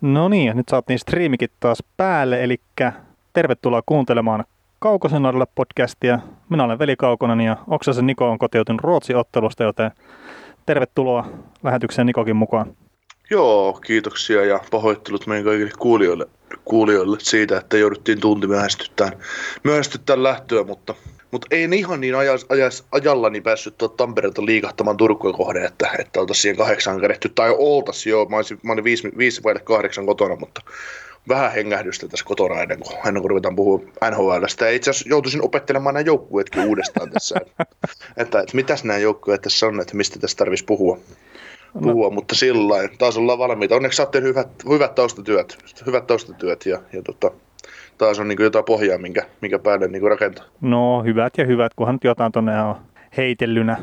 No niin, nyt saatiin striimikin taas päälle, eli tervetuloa kuuntelemaan Kaukosen podcastia. Minä olen Veli Kaukonen ja Oksasen Niko on kotiutunut Ruotsi-ottelusta, joten tervetuloa lähetykseen Nikokin mukaan. Joo, kiitoksia ja pahoittelut meidän kaikille kuulijoille, kuulijoille siitä, että jouduttiin tunti myöhästyttään, myöhästyttään lähtöä, mutta mutta ei ihan niin ajas, ajas, ajallani päässyt tuolta Tampereelta liikahtamaan Turkuun kohden, että, että oltaisiin siihen kahdeksan kädetty. Tai oltaisiin jo, mä, olisin, mä olin viisi, viisi vai kahdeksan kotona, mutta vähän hengähdystä tässä kotona ennen kuin, ennen kuin ruvetaan puhua NHLstä. Itse asiassa joutuisin opettelemaan nämä joukkueetkin uudestaan tässä. että, että, että mitäs nämä joukkueet tässä on, että mistä tässä tarvitsisi puhua. Puhua, no. mutta sillä taas ollaan valmiita. Onneksi saatte hyvät, hyvät taustatyöt, hyvät taustatyöt ja, ja tota, taas on niin jotain pohjaa, minkä, minkä päälle niin rakentaa. No hyvät ja hyvät, kunhan nyt jotain tuonne on heitellynä.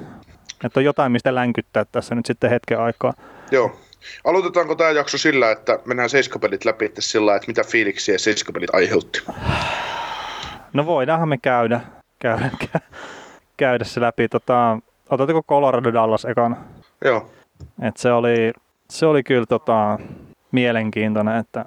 Että on jotain, mistä länkyttää tässä nyt sitten hetken aikaa. Joo. Aloitetaanko tämä jakso sillä, että mennään seiskapelit läpi että sillä että mitä fiiliksiä seiskapelit aiheutti? No voidaanhan me käydä, käydä, käydä se läpi. Tota, otatko Colorado Dallas ekan? Joo. Et se, oli, se oli kyllä tota, mielenkiintoinen, että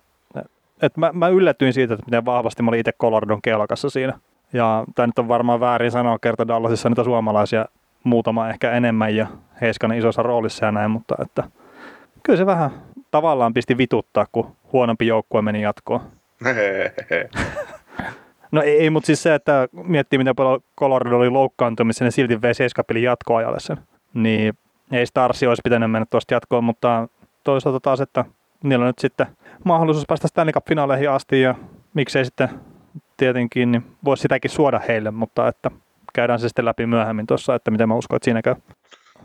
et mä, mä yllätyin siitä, että miten vahvasti mä olin itse Coloradon kelkassa siinä. Ja tämä nyt on varmaan väärin sanoa kerta Dallasissa niitä suomalaisia muutama ehkä enemmän ja Heiskanen isossa roolissa ja näin, mutta että kyllä se vähän tavallaan pisti vituttaa, kun huonompi joukkue meni jatkoon. no ei, ei mutta siis se, että miettii miten paljon Colorado oli loukkaantumissa, ne silti vei Seiskapelin jatkoajalle sen. Niin ei Starsi olisi pitänyt mennä tuosta jatkoon, mutta toisaalta taas, että niillä on nyt sitten mahdollisuus päästä Stanley Cup-finaaleihin asti ja miksei sitten tietenkin, niin voisi sitäkin suoda heille, mutta että käydään se sitten läpi myöhemmin tuossa, että miten mä uskon, että siinä käy.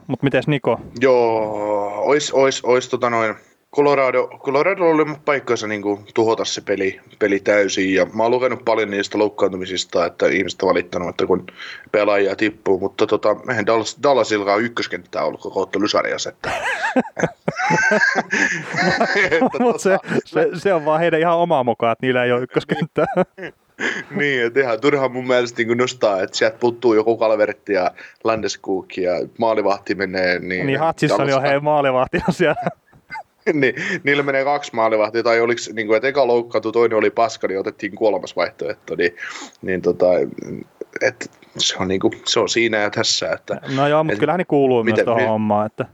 Mutta miten Niko? Joo, ois, ois, ois tota noin, Colorado, Colorado oli paikkansa niin kuin, tuhota se peli, peli täysin ja mä oon lukenut paljon niistä loukkaantumisista, että ihmiset on valittanut, että kun pelaajia tippuu, mutta tota, mehän Dallas, Dallasilla on ykköskenttää ollut koko ottelusarjassa. Että, tota, se, se, se, on vaan heidän ihan omaa mukaan, että niillä ei ole ykköskenttää. niin, että ihan turha mun mielestä niin nostaa, että sieltä puuttuu joku Kalvertti ja Landeskuk ja maalivahti menee. Niin, niin Hatsissa on jo hei maalivahtina siellä. niin, niillä menee kaksi maalivahtia, tai oliko, niin kuin, että eka loukkaantui, toinen oli paska, niin otettiin kolmas vaihtoehto, niin, niin tota, että se on, niin kuin, se on siinä ja tässä. Että, no joo, mutta kyllähän ne kuuluu miten, myös tuohon hommaan. Että...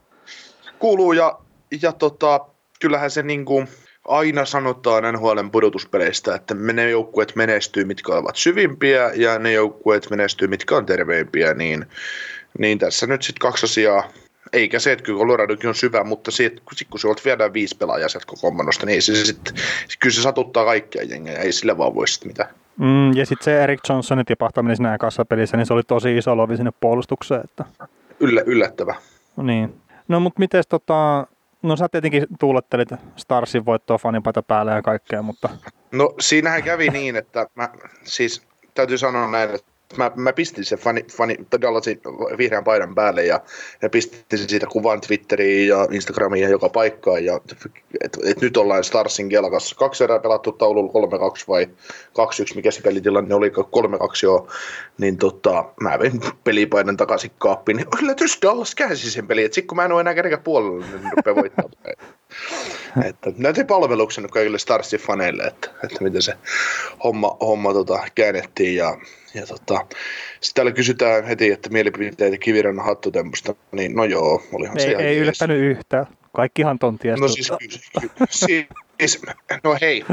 Kuuluu ja, ja tota, kyllähän se niin kuin, aina sanotaan NHLn pudotuspeleistä, että ne joukkueet menestyy, mitkä ovat syvimpiä, ja ne joukkueet menestyy, mitkä on terveimpiä, niin, niin tässä nyt sitten kaksi asiaa eikä se, että kyllä Coloradokin on syvä, mutta se, että kun se viedään viisi pelaajaa sieltä kokoonpanosta, niin se, sit, kyllä se satuttaa kaikkia jengejä, ei sillä vaan voi sitten mitään. Mm, ja sitten se Erik Johnsonin tipahtaminen siinä kassapelissä, niin se oli tosi iso lovi sinne puolustukseen. Että... Yllä, yllättävä. No niin. No mutta miten tota, no sä tietenkin tuulettelit Starsin voittoa fanipaita päälle ja kaikkea, mutta... No siinähän kävi niin, että mä siis täytyy sanoa näin, että mä, mä pistin sen fani, fani, Dallasin vihreän paidan päälle ja, ja pistin siitä kuvan Twitteriin ja Instagramiin ja joka paikkaan. Ja, et, et nyt ollaan Starsin kelkassa. Kaksi erää pelattu taululla 3-2 vai 2-1, mikä se pelitilanne oli 3-2 jo. Niin tota, mä vein pelipaidan takaisin kaappiin. Niin yllätys Dallas käänsi sen peli. Sitten kun mä en ole enää kenenkään puolella, niin rupeaa voittamaan. että näytin palveluksen kaikille Starsin faneille, että, että miten se homma, homma tota, käännettiin ja ja tota, sitten täällä kysytään heti, että mielipiteitä kivirannan hattutempusta, niin no joo, olihan ei, se Ei yllättänyt yhtään. Kaikkihan ton tiesi. No siis, siis, siis, no hei,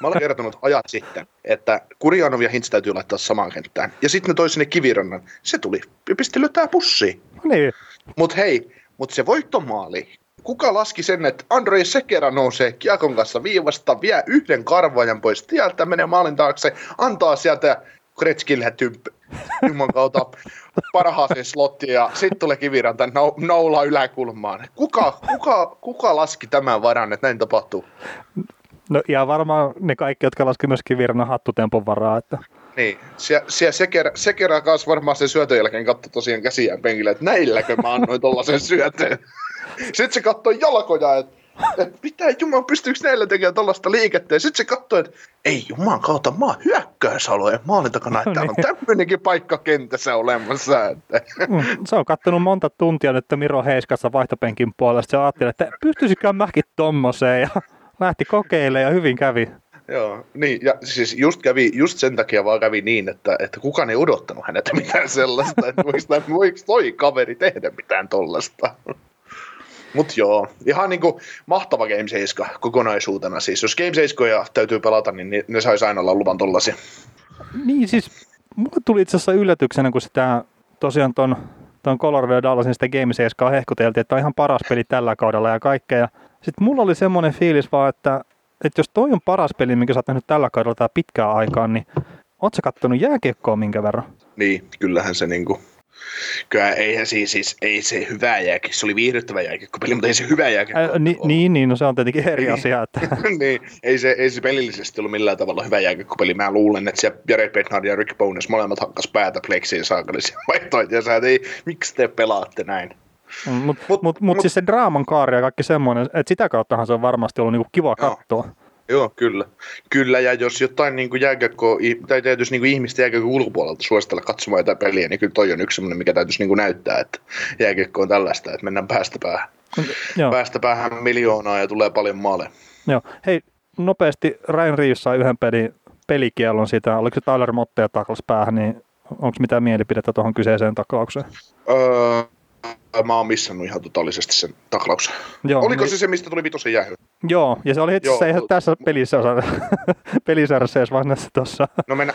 mä olen kertonut ajat sitten, että Kurjanov ja Hintz täytyy laittaa samaan kenttään. Ja sitten ne toi sinne kivirannan. Se tuli ja pisti löytää pussiin. No niin. Mut hei, mutta se voittomaali, kuka laski sen, että Andrei Sekera nousee kiekon kanssa viivasta, vie yhden karvaajan pois tieltä, menee maalin taakse, antaa sieltä Kretskille tymp, Juman kautta parhaaseen slottiin ja sitten tulee kiviranta noula yläkulmaan. Kuka, kuka, kuka laski tämän varan, että näin tapahtuu? No ja varmaan ne kaikki, jotka laski myös kivirannan hattutempon varaa. Että... Niin, siellä, siellä Sekera, Sekera kanssa varmaan sen syötön jälkeen katsoi tosiaan käsiään penkille, että näilläkö mä annoin tuollaisen syötön. Sitten se katsoi jalkoja, että mitä Juman, pystyykö näillä tekemään tällaista liikettä? Ja sitten se katsoi, että ei Juman kautta, mä oon hyökkäysalue maalin takana, että täällä on tämmöinenkin paikka kentässä olemassa. Että. Mm, se on kattonut monta tuntia nyt Miro Heiskassa vaihtopenkin puolesta. Se ajatteli, että pystyisikö mäkin tommoseen ja lähti kokeilemaan ja hyvin kävi. Joo, niin, ja siis just, kävi, just sen takia vaan kävi niin, että, että kukaan ei odottanut häneltä mitään sellaista, että voiko, voiko toi kaveri tehdä mitään tollasta. Mut joo, ihan niinku mahtava Game 7 kokonaisuutena. Siis jos Game 7 täytyy pelata, niin ne saisi aina olla luvan tollasia. Niin siis, mulle tuli itse asiassa yllätyksenä, kun sitä tosiaan ton, ton Colorado Dallasin sitä Game 7 hehkuteltiin, että on ihan paras peli tällä kaudella ja kaikkea. Sitten mulla oli semmoinen fiilis vaan, että, että jos toi on paras peli, minkä sä oot nähnyt tällä kaudella tai pitkään aikaan, niin oot sä kattonut jääkiekkoa minkä verran? Niin, kyllähän se niinku Kyllä eihän siis, siis ei se hyvä jääkiekko, se oli viihdyttävä jääkiekkopeli, mutta ei se hyvä jääkiekko. Ää, ni, niin, niin, no se on tietenkin eri niin. asia. Että... niin, ei se, ei se pelillisesti ollut millään tavalla hyvä jääkiekkopeli. Mä luulen, että siellä Jared Bednard ja Rick Bones molemmat hakkas päätä pleksiin saakallisia vaihtoehtoja. Ja sä, että ei, miksi te pelaatte näin? Mutta mut, mut, mut, mut, siis se draaman kaari ja kaikki semmoinen, että sitä kauttahan se on varmasti ollut niinku kiva katsoa. Joo, kyllä. Kyllä, ja jos jotain niin kuin jääkiekko, tai täytyisi niin kuin ihmisten jääkiekko ulkopuolelta suositella katsomaan jotain peliä, niin kyllä toi on yksi sellainen, mikä täytyisi niin kuin näyttää, että jääkiekko on tällaista, että mennään päästä päähän. Joo. Päästä päähän miljoonaa ja tulee paljon maaleja. Joo. Hei, nopeasti Ryan Reeves sai yhden pelin pelikielon siitä, oliko se Tyler Motte ja taklas päähän, niin onko mitään mielipidettä tuohon kyseiseen taklaukseen? Öö, mä oon missannut ihan totaalisesti sen taklauksen. Joo, Oliko niin... se se, mistä tuli vitosen jäähy? Joo, ja se oli itse asiassa ihan tässä pelissä osa, pelisarjassa, jos vaan tuossa no mennä...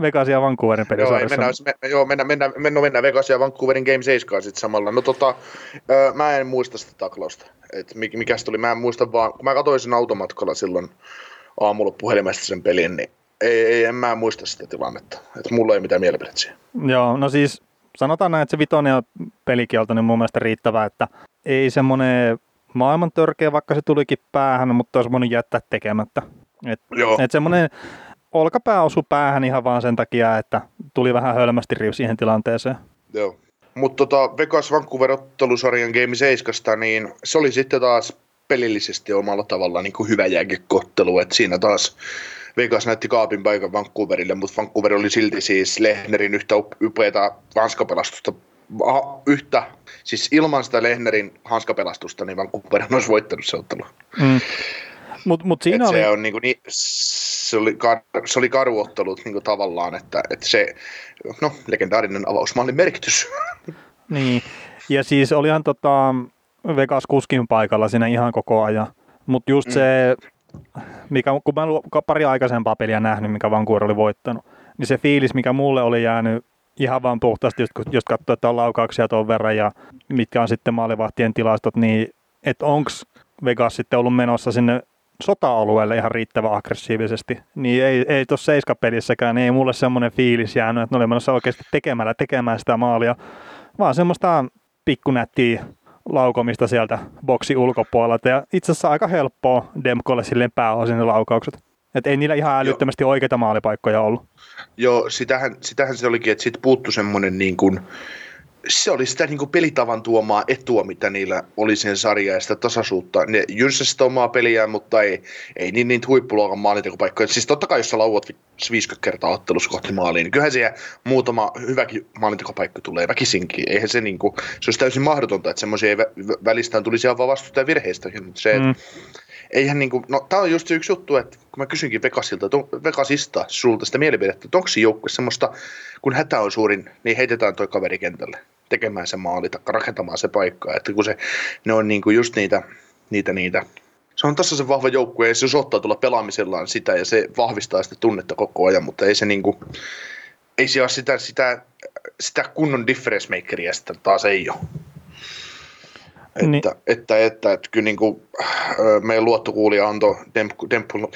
Vegas ja Vancouverin pelisarjassa. Joo, mennään, me, joo, mennään, mennään, mennään, mennään Vegas ja Vancouverin Game 7 sitten samalla. No tota, ö, mä en muista sitä taklausta, että mikä se tuli, mä en muista vaan, kun mä katsoin sen automatkalla silloin aamulla puhelimesta sen pelin, niin ei, ei, en mä muista sitä tilannetta. Että mulla ei mitään mielipidettä siihen. Joo, no siis sanotaan näin, että se vitonen ja pelikielto niin mun mielestä riittävä, että ei semmoinen maailman törkeä, vaikka se tulikin päähän, mutta olisi voinut jättää tekemättä. Et, Joo. et semmoinen olkapää osui päähän ihan vaan sen takia, että tuli vähän hölmästi riu siihen tilanteeseen. Joo. Mutta tota Vegas Vancouver ottelusarjan Game 7, niin se oli sitten taas pelillisesti omalla tavallaan niin kuin hyvä jääkiekottelu, että siinä taas Vegas näytti kaapin paikan Vancouverille, mutta Vancouver oli silti siis Lehnerin yhtä upeata hanskapelastusta yhtä, siis ilman sitä Lehnerin hanskapelastusta, niin Vancouver olisi voittanut se ottelu. Mm. Mut, mut siinä Et oli... Se, on niinku, niin, se, oli, se oli niinku tavallaan, että, että se, no, legendaarinen avausmallin merkitys. niin, ja siis olihan tota, Vegas kuskin paikalla siinä ihan koko ajan, mutta just mm. se mikä, kun mä olen pari aikaisempaa peliä nähnyt, mikä Vancouver oli voittanut, niin se fiilis, mikä mulle oli jäänyt ihan vaan puhtaasti, just, jos katsoo, että on laukauksia tuon verran ja mitkä on sitten maalivahtien tilastot, niin että onko Vegas sitten ollut menossa sinne sota-alueelle ihan riittävän aggressiivisesti, niin ei, ei tuossa seiskapelissäkään, niin ei mulle semmoinen fiilis jäänyt, että ne oli menossa oikeasti tekemällä tekemään sitä maalia, vaan semmoista pikkunättiä laukomista sieltä boksi ulkopuolelta. Ja itse asiassa aika helppoa Demkolle silleen pääosin ne laukaukset. Että ei niillä ihan älyttömästi Joo. oikeita maalipaikkoja ollut. Joo, sitähän, sitähän se olikin, että siitä puuttu semmoinen niin kuin, se oli sitä niin kuin pelitavan tuomaa etua, mitä niillä oli sen sarja ja sitä tasaisuutta. Ne jyrsäsi sitä omaa peliään, mutta ei, ei niin niitä huippuluokan maalintekopaikkoja. Siis totta kai, jos sä lauat 50 kertaa ottelussa kohti maaliin, niin kyllähän siellä muutama hyväkin maalintekopaikka tulee väkisinkin. Eihän se, niin kuin, se olisi täysin mahdotonta, että semmoisia ei välistään tulisi vaan vastustajan virheistäkin. Mutta se, mm. Eihän niin kuin, no tämä on just yksi juttu, että kun mä kysynkin Vegasilta, Vegasista sulta sitä mielipidettä, että onko se joukkue semmoista, kun hätä on suurin, niin heitetään toi kaveri kentälle tekemään se maali tai rakentamaan se paikka. Että kun se, ne on niin kuin just niitä, niitä, niitä se on tässä se vahva joukkue ja se osoittaa tulla pelaamisellaan sitä ja se vahvistaa sitä tunnetta koko ajan, mutta ei se niinku, ei se ole sitä, sitä, sitä kunnon difference makeria sitä taas ei ole. Että, niin. että, että, että, että kyllä niin kuin, meidän luottokuulija antoi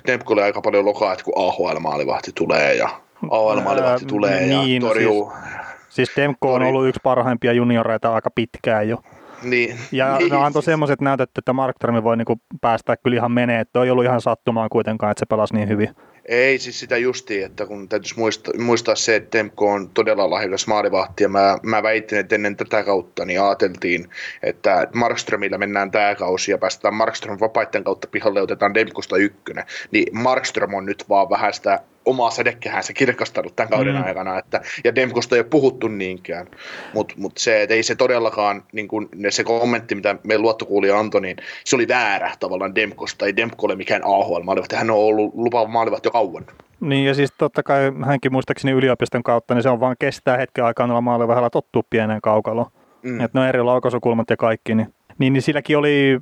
Dempkulle aika paljon lokaa, että kun AHL-maalivahti tulee ja AHL-maalivahti tulee niin, ja torjuu. Siis Siis Demko on ollut yksi parhaimpia junioreita aika pitkään jo. Niin. Ja niin. ne antoi semmoiset näytöt, että Mark Trami voi niinku päästä kyllä ihan menee, että ei ollut ihan sattumaan kuitenkaan, että se pelasi niin hyvin. Ei siis sitä justi, että kun täytyisi muistaa, muistaa se, että Demko on todella lahjakas maalivahti, ja mä, mä väitin, että ennen tätä kautta niin ajateltiin, että Markströmillä mennään tämä kausi ja päästään Markström vapaiden kautta pihalle otetaan Demkosta ykkönen, niin Markström on nyt vaan vähän sitä omaa sädekehänsä kirkastanut tämän kauden mm. aikana, että, ja Demkosta ei ole puhuttu niinkään, mutta mut se, että ei se todellakaan, niin kun, se kommentti, mitä meidän luottokuulija antoi, niin se oli väärä tavallaan Demkosta, ei Demko ole mikään AHL maalivahti, hän on ollut lupaava maalivahti jo kauan. Niin ja siis totta kai hänkin muistaakseni yliopiston kautta, niin se on vaan kestää hetken aikaa noilla maalivahdella tottuu pieneen kaukaloon. Mm. Että ne on eri laukaisukulmat ja kaikki, niin, niin, niin silläkin oli,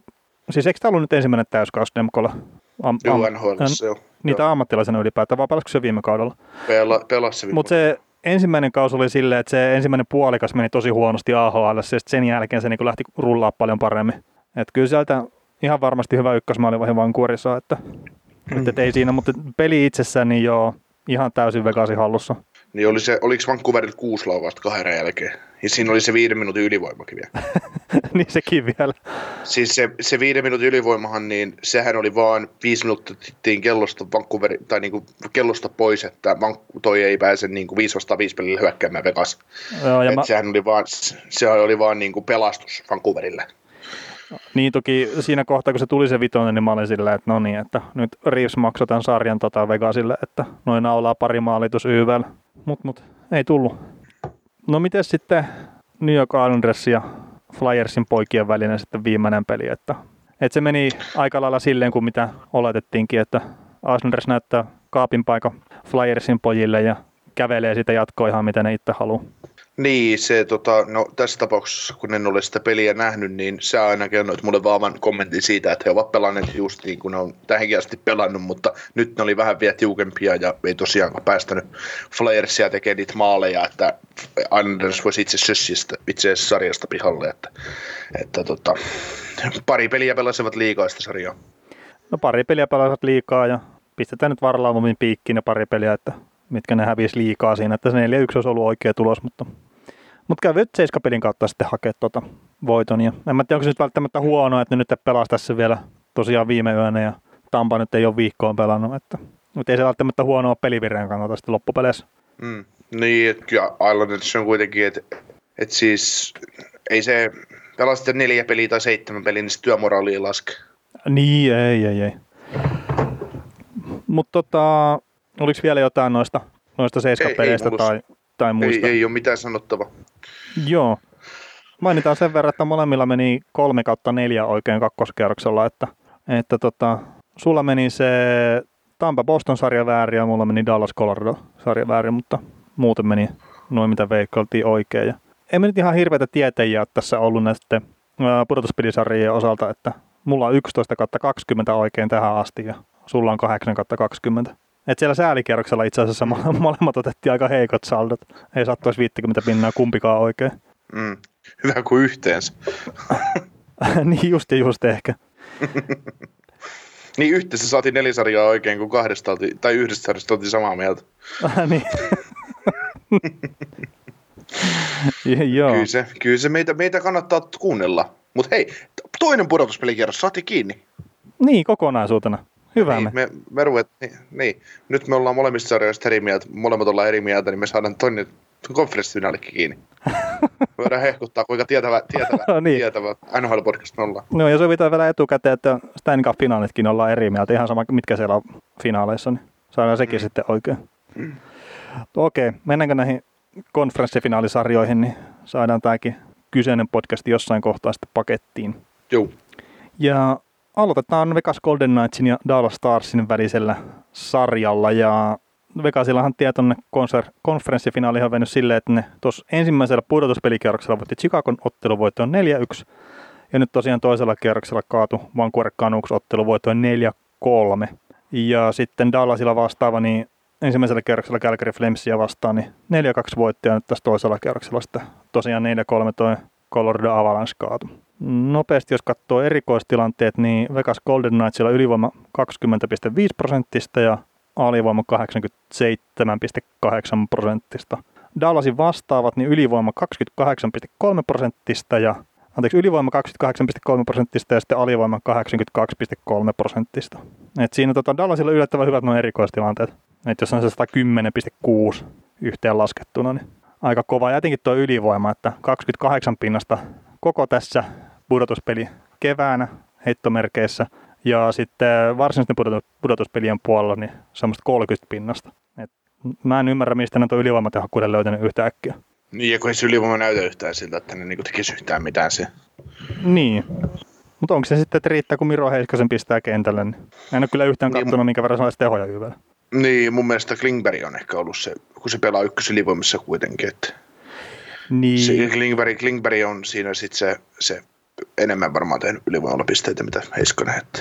siis eikö tämä ollut nyt ensimmäinen täyskaus Demkolla? Am, am, Joo, NHL, joo. Niitä joo. ammattilaisena ylipäätään, vai pelasiko se viime kaudella? Pela, pelasi viime Mutta se ensimmäinen kausi oli silleen, että se ensimmäinen puolikas meni tosi huonosti AHL, ja sen jälkeen se niin lähti rullaa paljon paremmin. Että kyllä sieltä ihan varmasti hyvä ykkösmaalivahin vankuorissa, että, mm. että ei siinä, mutta peli itsessään niin joo, ihan täysin Vegasin hallussa. Niin oli se, oliko Vancouverilla kuusi laukasta kahden jälkeen? Ja siinä oli se viiden minuutin ylivoimakin vielä. niin sekin vielä. Siis se, se viiden minuutin ylivoimahan, niin sehän oli vaan viisi minuuttia kellosta Vancouver, tai niinku kellosta pois, että toi ei pääse niinku viisi vastaan viisi pelille hyökkäämään Vegas. Joo, ja mä... sehän oli vaan, se oli vaan niinku pelastus Vancouverille. Niin toki siinä kohtaa, kun se tuli se vitonen, niin mä olin silleen, että no niin, että nyt Reeves maksoi tämän sarjan tota Vegasille, että noin naulaa pari maalitus YVL. Mut, mut, ei tullut. No miten sitten New York Islanders ja Flyersin poikien välinen sitten viimeinen peli, että, että se meni aika lailla silleen kuin mitä oletettiinkin, että Islanders näyttää kaapin paikka Flyersin pojille ja kävelee sitä jatkoa ihan miten ne itse haluaa. Niin, se tota, no tässä tapauksessa, kun en ole sitä peliä nähnyt, niin sä aina kerroit mulle vaavan kommentin siitä, että he ovat pelanneet just niin kuin ne on tähänkin asti pelannut, mutta nyt ne oli vähän vielä tiukempia ja ei tosiaan päästänyt Flyersia tekemään niitä maaleja, että Anders voisi itse sössistä itse sarjasta pihalle, että, että tota, pari peliä pelasivat liikaa sitä sarjaa. No pari peliä pelasivat liikaa ja pistetään nyt varlaumin piikkiin ja pari peliä, että mitkä ne hävisi liikaa siinä, että se 4-1 olisi ollut oikea tulos, mutta, mutta käy nyt pelin kautta sitten hakea tuota voiton. Ja en mä tiedä, onko se nyt välttämättä huono, että ne nyt pelasi tässä vielä tosiaan viime yönä ja Tampa nyt ei ole viikkoon pelannut, että, mutta ei se välttämättä huonoa pelivireen kannalta sitten loppupeleissä. Mm. Niin, että kyllä Islanders on kuitenkin, että, että siis ei se pelaa sitten neljä peliä tai seitsemän peliä, niin se työmoraali ei laske. Niin, ei, ei, ei. Mutta tota, Oliko vielä jotain noista, noista seiskapeleistä tai, tai muista? Ei, ei ole mitään sanottavaa. Joo. Mainitaan sen verran, että molemmilla meni kolme kautta neljä oikein kakkoskierroksella, että, että tota, sulla meni se Tampa Boston sarja väärin ja mulla meni Dallas Colorado sarja väärin, mutta muuten meni noin mitä veikkailtiin oikein. Ja ei me nyt ihan hirveitä tietäjiä ole tässä ollut näiden pudotuspelisarjien osalta, että mulla on 11 kautta 20 oikein tähän asti ja sulla on 8 kautta 20. Et siellä säälikierroksella itse asiassa molemmat otettiin aika heikot saldot. Ei sattuisi 50 pinnaa kumpikaan oikein. Mm. Hyvä kuin yhteensä. niin just ja just ehkä. niin yhteensä saatiin nelisarjaa oikein, kun kahdesta oltiin, tai yhdestä sarjasta oltiin samaa mieltä. niin. Joo. Kyllä se, kyllä se meitä, meitä kannattaa kuunnella. Mutta hei, toinen pudotuspelikierros saatiin kiinni. Niin, kokonaisuutena. Hyvä niin, me. me ruvet, niin, niin, nyt me ollaan molemmista sarjoista eri mieltä, molemmat ollaan eri mieltä, niin me saadaan toinen konferenssifinaalikin kiinni. Voidaan hehkuttaa, kuinka tietävä, tietävä, no niin. tietävä NHL-podcast ollaan. No ja sovitaan vielä etukäteen, että Stanley Cup-finaalitkin ollaan eri mieltä, ihan sama mitkä siellä on finaaleissa, niin saadaan sekin mm. sitten oikein. Mm. Okei, okay, mennäänkö näihin konferenssifinaalisarjoihin, niin saadaan tämäkin kyseinen podcast jossain kohtaa sitten pakettiin. Joo. Ja aloitetaan Vegas Golden Knightsin ja Dallas Starsin välisellä sarjalla ja Vegasillahan tie tuonne konferenssifinaaliin on vennyt silleen, että ne tuossa ensimmäisellä pudotuspelikierroksella voitti Chicagon otteluvoittoon 4-1 ja nyt tosiaan toisella kierroksella kaatu Vancouver Canucks otteluvoittoon 4-3. Ja sitten Dallasilla vastaava, niin ensimmäisellä kierroksella Calgary Flamesia vastaan, niin 4-2 voittoja nyt tässä toisella kierroksella sitten tosiaan 4-3 toi Colorado Avalanche kaatu. Nopeasti, jos katsoo erikoistilanteet, niin Vegas Golden Knightsilla ylivoima 20,5 prosenttista ja alivoima 87,8 prosenttista. Dallasin vastaavat, niin ylivoima 28,3 prosenttista ja anteeksi, ylivoima 28,3 prosenttista ja sitten alivoima 82,3 prosenttista. Et siinä tota, Dallasilla yllättävän hyvät nuo erikoistilanteet. Et jos on se 110,6 yhteen laskettuna, niin aika kova. Ja etenkin tuo ylivoima, että 28 pinnasta koko tässä pudotuspeli keväänä heittomerkeissä. Ja sitten varsinaisten pudotuspelien puolella niin semmoista 30 pinnasta. Mä en ymmärrä, mistä ne on ylivoimatehokkuuden löytänyt yhtäkkiä. Niin, ja kun ei se ylivoima näytä yhtään siltä, että ne niinku tekisi yhtään mitään se. Niin. Mutta onko se sitten, että riittää, kun Miro Heiskasen pistää kentälle? Niin en ole kyllä yhtään Niin, katsonut, minkä verran sellaista tehoja hyvää. Niin, mun mielestä Klingberg on ehkä ollut se, kun se pelaa ykkösylivoimassa kuitenkin, että Niin, se Klingberg, Klingberg on siinä sitten se, se enemmän varmaan tehnyt ylivoimalla pisteitä, mitä Heiskanen. Että.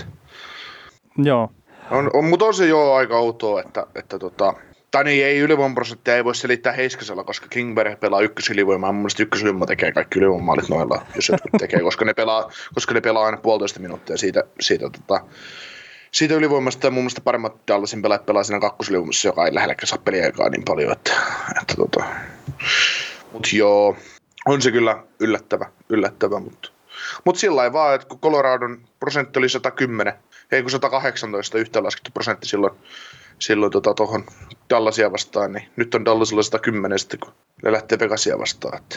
joo. On, on, mutta on se jo aika outoa, että, että tota, tai niin, ei ylivoimaprosenttia ei voi selittää Heiskasella, koska Kingberg pelaa ykkösylivoimaa. Mun mielestä ykkösylivoima tekee kaikki ylivoimamaalit noilla, jos jotkut tekee, koska ne pelaa, koska ne pelaa aina puolitoista minuuttia siitä, siitä, tota, siitä ylivoimasta. Ja mun mielestä paremmat Dallasin pelaajat pelaa siinä kakkosylivoimassa, joka ei lähelläkään saa peliaikaa niin paljon. Että, että tota. Mut joo, on se kyllä yllättävä, yllättävä mutta mutta sillä lailla vaan, että kun Coloradon prosentti oli 110, ei kun 118 yhteenlaskettu prosentti silloin, silloin tuohon tota, Dallasia vastaan, niin nyt on Dallasilla 110 sitten, kun ne lähtee Vegasia vastaan. Että.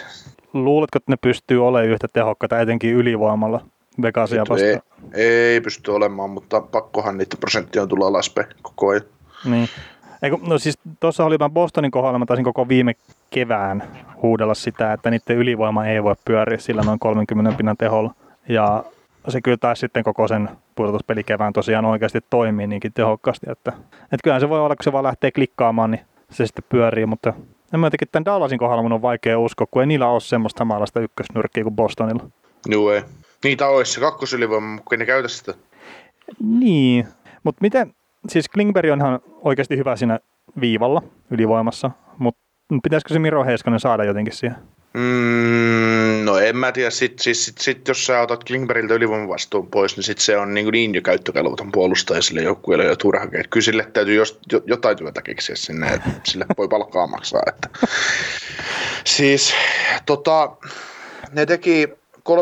Luuletko, että ne pystyy olemaan yhtä tehokkaita, etenkin ylivoimalla Vegasia vastaan? Ei, ei pysty olemaan, mutta pakkohan niitä prosenttia on tulla alaspäin koko ajan. Niin. Eiku, no siis tuossa oli Bostonin kohdalla, mä taisin koko viime kevään huudella sitä, että niiden ylivoima ei voi pyöriä sillä noin 30 pinnan teholla. Ja se kyllä taisi sitten koko sen pudotuspelikevään tosiaan oikeasti toimii niinkin tehokkaasti, että, että kyllähän se voi olla, kun se vaan lähtee klikkaamaan, niin se sitten pyörii, mutta en mä jotenkin tämän Dallasin kohdalla mun on vaikea uskoa, kun ei niillä ole semmoista samanlaista ykkösnyrkkiä kuin Bostonilla. Joo ei. Niitä olisi se kakkosylivoima, mutta ne käytä sitä. Niin, mutta miten, siis Klingberg on ihan oikeasti hyvä siinä viivalla ylivoimassa, mutta pitäisikö se Miro Heiskanen saada jotenkin siihen? Mm, no en mä tiedä, sit, siis, sit, sit, jos sä otat Klingbergiltä ylivoimavastuun pois, niin sit se on niin, niin jo käyttökelvoton puolustaja sille joukkueelle jo turha. Kyllä sille täytyy jos, jo, jotain työtä keksiä sinne, että sille voi palkkaa maksaa. Että. Siis tota, ne teki 3-3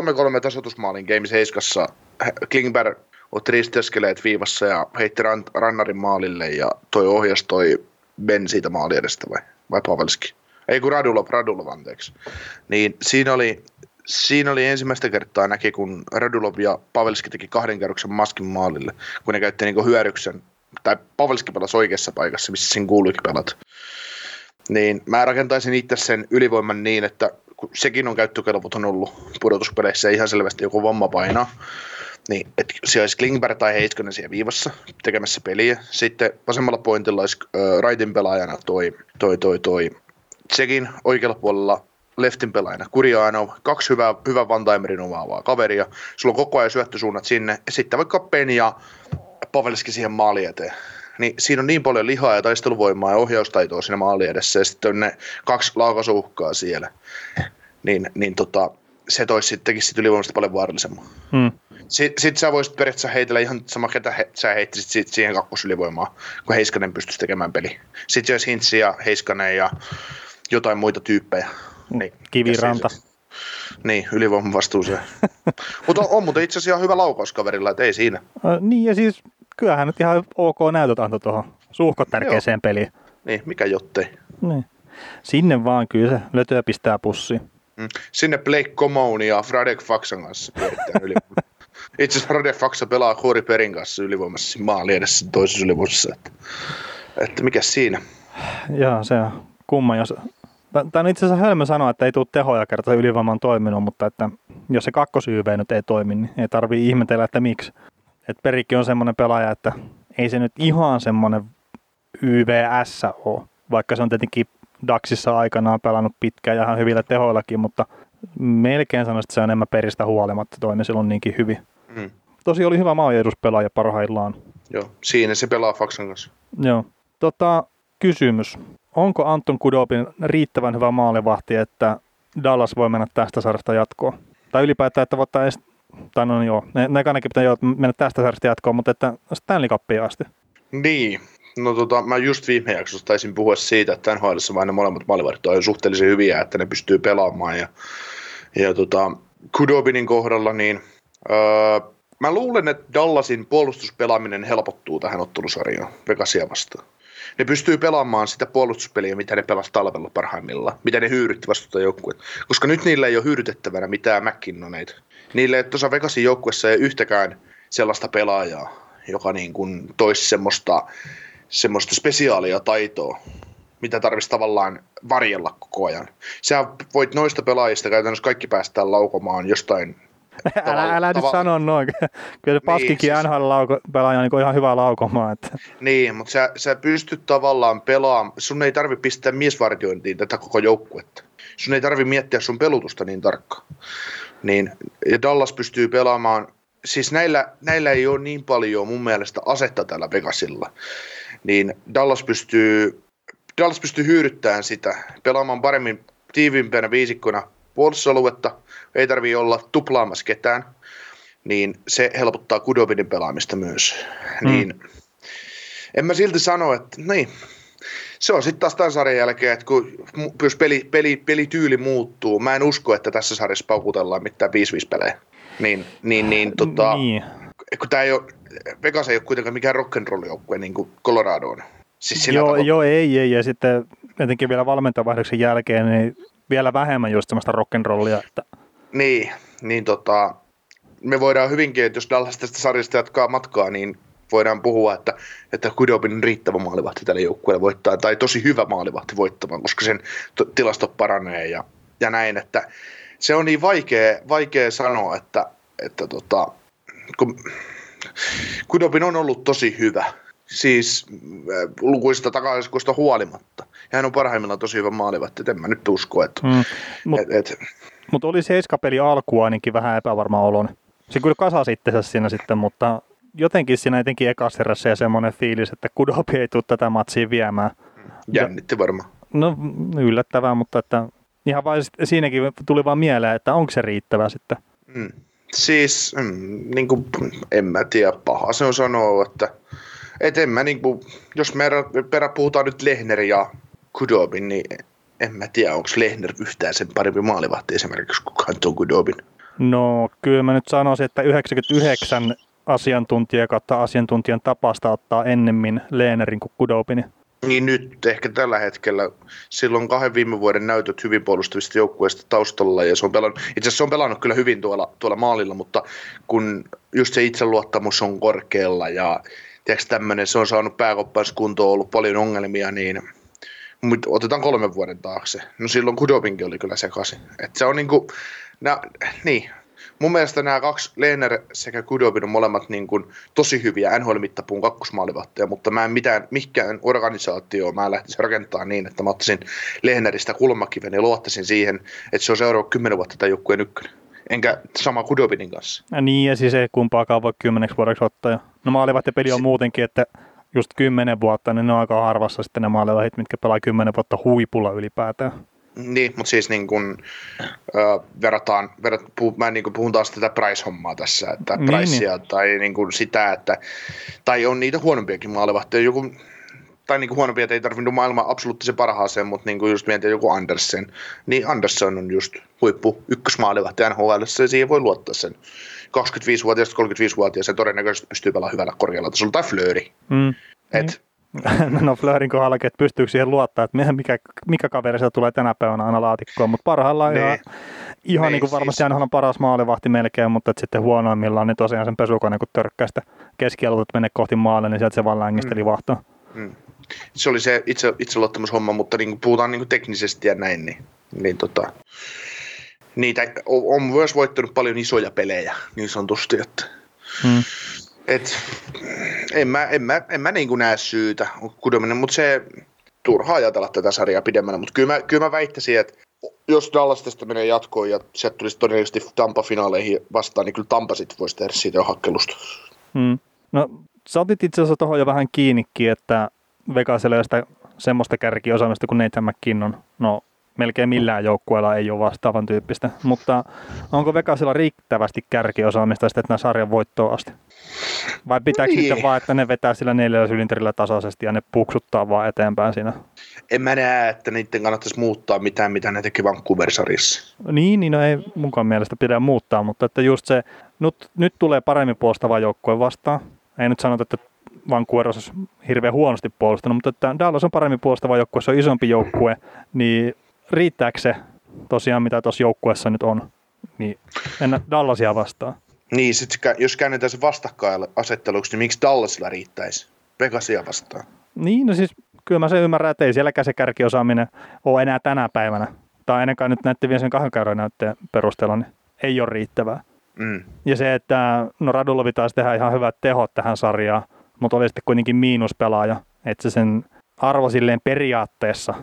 tasoitusmaalin Game 7. Klingberg otti ristiöskeleet viivassa ja heitti ran, rannarin maalille ja toi ohjas toi Ben siitä maali edestä vai, vai Pavelski? Ei kun Radulov, Radulov anteeksi. Niin siinä oli, siinä oli ensimmäistä kertaa näki, kun Radulov ja Pavelski teki kahden kerroksen maskin maalille, kun ne käytti niinku hyödyksen, tai Pavelski pelasi oikeassa paikassa, missä siinä kuuluikin pelata. Niin mä rakentaisin itse sen ylivoiman niin, että kun sekin on käyttökelvoton ollut pudotuspeleissä ihan selvästi joku vamma painaa, niin, että siellä olisi Klingberg tai Heiskanen siellä viivassa tekemässä peliä. Sitten vasemmalla pointilla olisi äh, Raitin pelaajana toi, toi, toi, toi sekin oikealla puolella leftin pelaajana Kuriano, kaksi hyvää, hyvää one-timerin omaavaa kaveria. Sulla on koko ajan syöttösuunnat sinne. Sitten vaikka Pen ja Pavelski siihen maali eteen. Niin siinä on niin paljon lihaa ja taisteluvoimaa ja ohjaustaitoa siinä maali edessä ja sitten on ne kaksi laukasuhkaa siellä. Niin, niin tota, se toisi sittenkin sit ylivoimasta paljon vaarallisemman. Hmm. Sitten sit sä voisit periaatteessa heitellä ihan sama, ketä he, sä heittisit sit siihen kakkosylivoimaan, kun Heiskanen pystyisi tekemään peli. Sitten olisi Hintsi ja Heiskanen ja jotain muita tyyppejä. Niin, Kiviranta. Niin, ylivoiman vastuuseen. Mutta on, on muuten itse asiassa ihan hyvä laukauskaverilla, että ei siinä. Äh, niin ja siis kyllähän nyt ihan ok näytöt antoi tuohon suhkot tärkeäseen peliin. Niin, mikä jottei. Niin. Sinne vaan kyllä se lötöä pistää pussiin. Mm. Sinne Blake Comown ja Fradek Faksan kanssa pyörittää ylivoimaa. Itse asiassa Fradek Faksa pelaa Kori Perin kanssa ylivoimassa maali edessä toisessa ylivoimassa. Että, että mikä siinä? Joo, se on kumma, jos... Tämä on itse asiassa hölmö sanoa, että ei tule tehoja kertaa ylivoiman toiminut, mutta että jos se kakkosYV nyt ei toimi, niin ei tarvii ihmetellä, että miksi. Et Perikki on semmoinen pelaaja, että ei se nyt ihan semmoinen YVS ole, vaikka se on tietenkin Daxissa aikanaan pelannut pitkään ja ihan hyvillä tehoillakin, mutta melkein sanoisin, että se on enemmän peristä huolimatta toimi silloin niinkin hyvin. Tosi oli hyvä maalieduspelaaja parhaillaan. Joo, siinä se pelaa Faksan kanssa. Joo. Tota, kysymys. Onko Anton Kudobin riittävän hyvä maalivahti, että Dallas voi mennä tästä sarjasta jatkoon? Tai ylipäätään, että voittaa edes, tai no joo, ne, ne ainakin pitää jo mennä tästä sarjasta jatkoon, mutta että Stanley Cupia asti. Niin, no tota, mä just viime jaksossa taisin puhua siitä, että NHL vain ne molemmat maalivahdit on suhteellisen hyviä, että ne pystyy pelaamaan ja, ja tota, Kudobinin kohdalla, niin öö, mä luulen, että Dallasin puolustuspelaaminen helpottuu tähän ottelusarjaan Vegasia vastaan. Ne pystyy pelaamaan sitä puolustuspeliä, mitä ne pelasivat talvella parhaimmillaan, mitä ne hyyrytti vastuuta joukkueet. Koska nyt niillä ei ole hyyrytettävänä mitään McKinnoneita. Niillä ei tuossa Vegasin joukkuessa ei yhtäkään sellaista pelaajaa, joka niin kuin toisi semmoista, semmoista spesiaalia taitoa mitä tarvitsisi tavallaan varjella koko ajan. Sä voit noista pelaajista käytännössä kaikki päästään laukomaan jostain älä, älä nyt sano noin. Kyllä se Paskikin niin, siis... NHL-pelaaja on niin ihan hyvä laukomaan. Että. Niin, mutta sä, sä pystyt tavallaan pelaamaan. Sun ei tarvi pistää miesvartiointiin tätä koko joukkuetta. Sun ei tarvi miettiä sun pelutusta niin tarkkaan. Niin, ja Dallas pystyy pelaamaan siis näillä, näillä ei ole niin paljon mun mielestä asetta tällä Vegasilla, niin Dallas pystyy, Dallas pystyy hyödyttämään sitä, pelaamaan paremmin tiiviimpänä viisikkona puolustusaluetta, ei tarvii olla tuplaamassa ketään, niin se helpottaa Kudobinin pelaamista myös. Mm. Niin, en mä silti sano, että niin, se on sitten taas tämän sarjan jälkeen, että kun jos peli, peli, pelityyli muuttuu, mä en usko, että tässä sarjassa paukutellaan mitään 5-5 pelejä. Niin, niin, niin, tota, niin. kun tämä ei ole, Vegas ei ole kuitenkaan mikään rock'n'roll joukkue niin kuin Colorado on. Siis joo, joo, ei, ei, ja sitten etenkin vielä valmentajavaihdoksen jälkeen, niin vielä vähemmän just semmoista rock'n'rollia. Että... Niin, niin tota, me voidaan hyvinkin, että jos Dallas tästä sarjasta jatkaa matkaa, niin voidaan puhua, että, että Kudobin riittävä maalivahti tälle joukkueelle voittaa, tai tosi hyvä maalivahti voittamaan, koska sen t- tilasto paranee ja, ja näin, että se on niin vaikea, vaikea sanoa, että, että tota, kun Kudobin on ollut tosi hyvä, siis äh, lukuista takaiskuista huolimatta. Ja hän on parhaimmillaan tosi hyvä maalivahti, en mä nyt usko, että... Mm, Mutta et, et, mut oli seiskapeli alku ainakin vähän epävarma olon. Se kyllä kasasi itsensä siinä sitten, mutta jotenkin siinä etenkin ekassa ja semmoinen fiilis, että Kudobi ei tule tätä matsia viemään. Jännitti varmaan. No yllättävää, mutta että ihan vain siinäkin tuli vaan mieleen, että onko se riittävä sitten. Mm. Siis, mm, niin kuin, en mä tiedä, paha se on sanoa, että et en mä, niin kuin, jos me perä puhutaan nyt Lehner ja Kudobin, niin en mä tiedä, onko Lehner yhtään sen parempi maalivahti esimerkiksi kuin Kanto Kudobin. No kyllä mä nyt sanoisin, että 99 asiantuntija kautta asiantuntijan tapasta ottaa ennemmin Lehnerin kuin Kudobin. Niin nyt ehkä tällä hetkellä. Silloin kahden viime vuoden näytöt hyvin puolustavista joukkueista taustalla ja se on pelannut, itse asiassa se on pelannut kyllä hyvin tuolla, tuolla maalilla, mutta kun just se itseluottamus on korkealla ja tiedätkö, tämmöinen, se on saanut pääkoppauskuntoon, ollut paljon ongelmia, niin otetaan kolmen vuoden taakse. No silloin Kudobinkin oli kyllä sekaisin. että se on niinku, nää, niin, mun mielestä nämä kaksi, Lehner sekä Kudobin on molemmat niin kuin tosi hyviä NHL-mittapuun kakkosmaalivatteja, mutta mä en mitään, mikään organisaatio mä lähtisin rakentamaan niin, että mä ottaisin Lehneristä kulmakiven ja luottaisin siihen, että se on seuraava kymmenen vuotta tai joukkueen ykkönen. Enkä sama Kudobinin kanssa. Ja niin, ja siis ei kumpaakaan voi kymmeneksi vuodeksi ottaa. No peli on muutenkin, että just kymmenen vuotta, niin ne on aika harvassa sitten ne maalivahit, mitkä pelaa kymmenen vuotta huipulla ylipäätään. Niin, mutta siis niin kun, äh, verrataan, verrat, puh, mä niin puhun taas tätä price-hommaa tässä, että niin, pricea niin. tai niin kuin sitä, että, tai on niitä huonompiakin maalivahtia, joku, tai niin huonompia, että ei tarvinnut maailman absoluuttisen parhaaseen, mutta niin kuin just mietin joku Andersen, niin Andersen on just huippu ykkösmaalivahti NHL, ja siihen voi luottaa sen 25-vuotias, 35-vuotias, se todennäköisesti pystyy pelaamaan hyvällä korkealla tasolla, tai Flööri. Mm. Et, niin no Flörin kohdallakin, että pystyykö siihen luottaa, että mikä, mikä kaveri sieltä tulee tänä päivänä aina laatikkoon, mutta parhaillaan ne. ihan, ihan ne, niin kuin varmasti siis... on paras maalivahti melkein, mutta että sitten huonoimmillaan niin tosiaan sen pesukone, kun törkkää sitä keskialueelta menee kohti maalle, niin sieltä se vaan längisteli mm. Mm. Se oli se itse, itseluottamushomma, mutta niin kuin puhutaan niin kuin teknisesti ja näin, niin, niin tota, niitä on myös voittanut paljon isoja pelejä niin sanotusti, että mm et, en mä, en mä, en mä niin näe syytä mutta se turhaa ajatella tätä sarjaa pidemmällä, mutta kyllä mä, kyllä mä väittäisin, että jos Dallas tästä menee jatkoon ja sieltä tulisi todennäköisesti Tampa-finaaleihin vastaan, niin kyllä Tampa sitten voisi tehdä siitä jo hakkelusta. Hmm. No sä otit itse asiassa tuohon jo vähän kiinnikin, että Vegasella ei sitä semmoista kärkiosaamista kuin Nathan McKinnon. No melkein millään joukkueella ei ole vastaavan tyyppistä, mutta onko Vegasilla riittävästi kärkiosaamista sitten että sarjan voittoon asti? Vai pitääkö niin. sitten vaan, että ne vetää sillä neljällä sylinterillä tasaisesti ja ne puksuttaa vaan eteenpäin siinä? En mä näe, että niiden kannattaisi muuttaa mitään, mitä ne teki Vancouver-sarjassa. Niin, niin no ei mukaan mielestä pidä muuttaa, mutta että just se, nyt, nyt tulee paremmin puolustava joukkue vastaan. Ei nyt sanota, että Vancouver olisi hirveän huonosti puolustanut, mutta että Dallas on paremmin puolustava joukkue, se on isompi joukkue, niin riittääkö se tosiaan, mitä tuossa joukkueessa nyt on, niin mennä Dallasia vastaan. Niin, sit jos käännetään se vastakkainasetteluksi, niin miksi Dallasilla riittäisi Vegasia vastaan? Niin, no siis kyllä mä sen ymmärrän, että ei sielläkään se kärkiosaaminen ole enää tänä päivänä. Tai ainakaan nyt näiden viimeisen kahden käyrän näytteen perusteella, niin ei ole riittävää. Mm. Ja se, että no Radulovi taisi tehdä ihan hyvät tehot tähän sarjaan, mutta oli sitten kuitenkin miinuspelaaja, että se sen arvo silleen periaatteessa,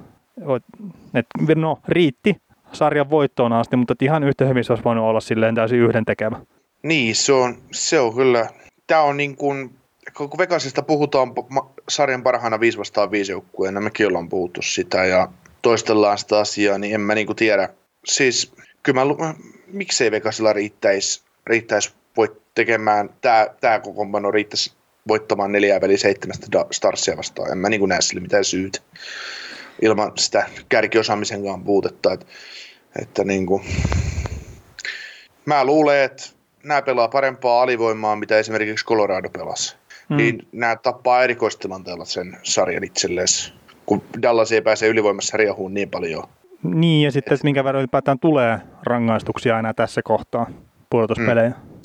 että no riitti sarjan voittoon asti, mutta ihan yhtä hyvin se olisi voinut olla silleen täysin yhden tekevä. Niin, se on, se on kyllä, tämä on niin kuin, kun Vegasista puhutaan sarjan parhaana 5 vastaan 5 joukkueena, mekin ollaan puhuttu sitä ja toistellaan sitä asiaa, niin en mä niin kuin tiedä. Siis kyllä mä, miksei Vegasilla riittäisi, riittäisi voit tekemään, tämä, tämä kokoonpano riittäisi voittamaan neljää peliä seitsemästä Starsia vastaan. En mä niin kuin näe sille mitään syytä ilman sitä kärkiosaamisenkaan puutetta. Että, että niin kuin, mä luulen, että nämä pelaa parempaa alivoimaa, mitä esimerkiksi Colorado pelasi. Hmm. Niin nämä tappaa erikoistilanteella sen sarjan itselleen, kun Dallas ei pääse ylivoimassa riehuun niin paljon. Niin, ja sitten, että minkä verran ylipäätään tulee rangaistuksia enää tässä kohtaa pudotuspelejä. Hmm.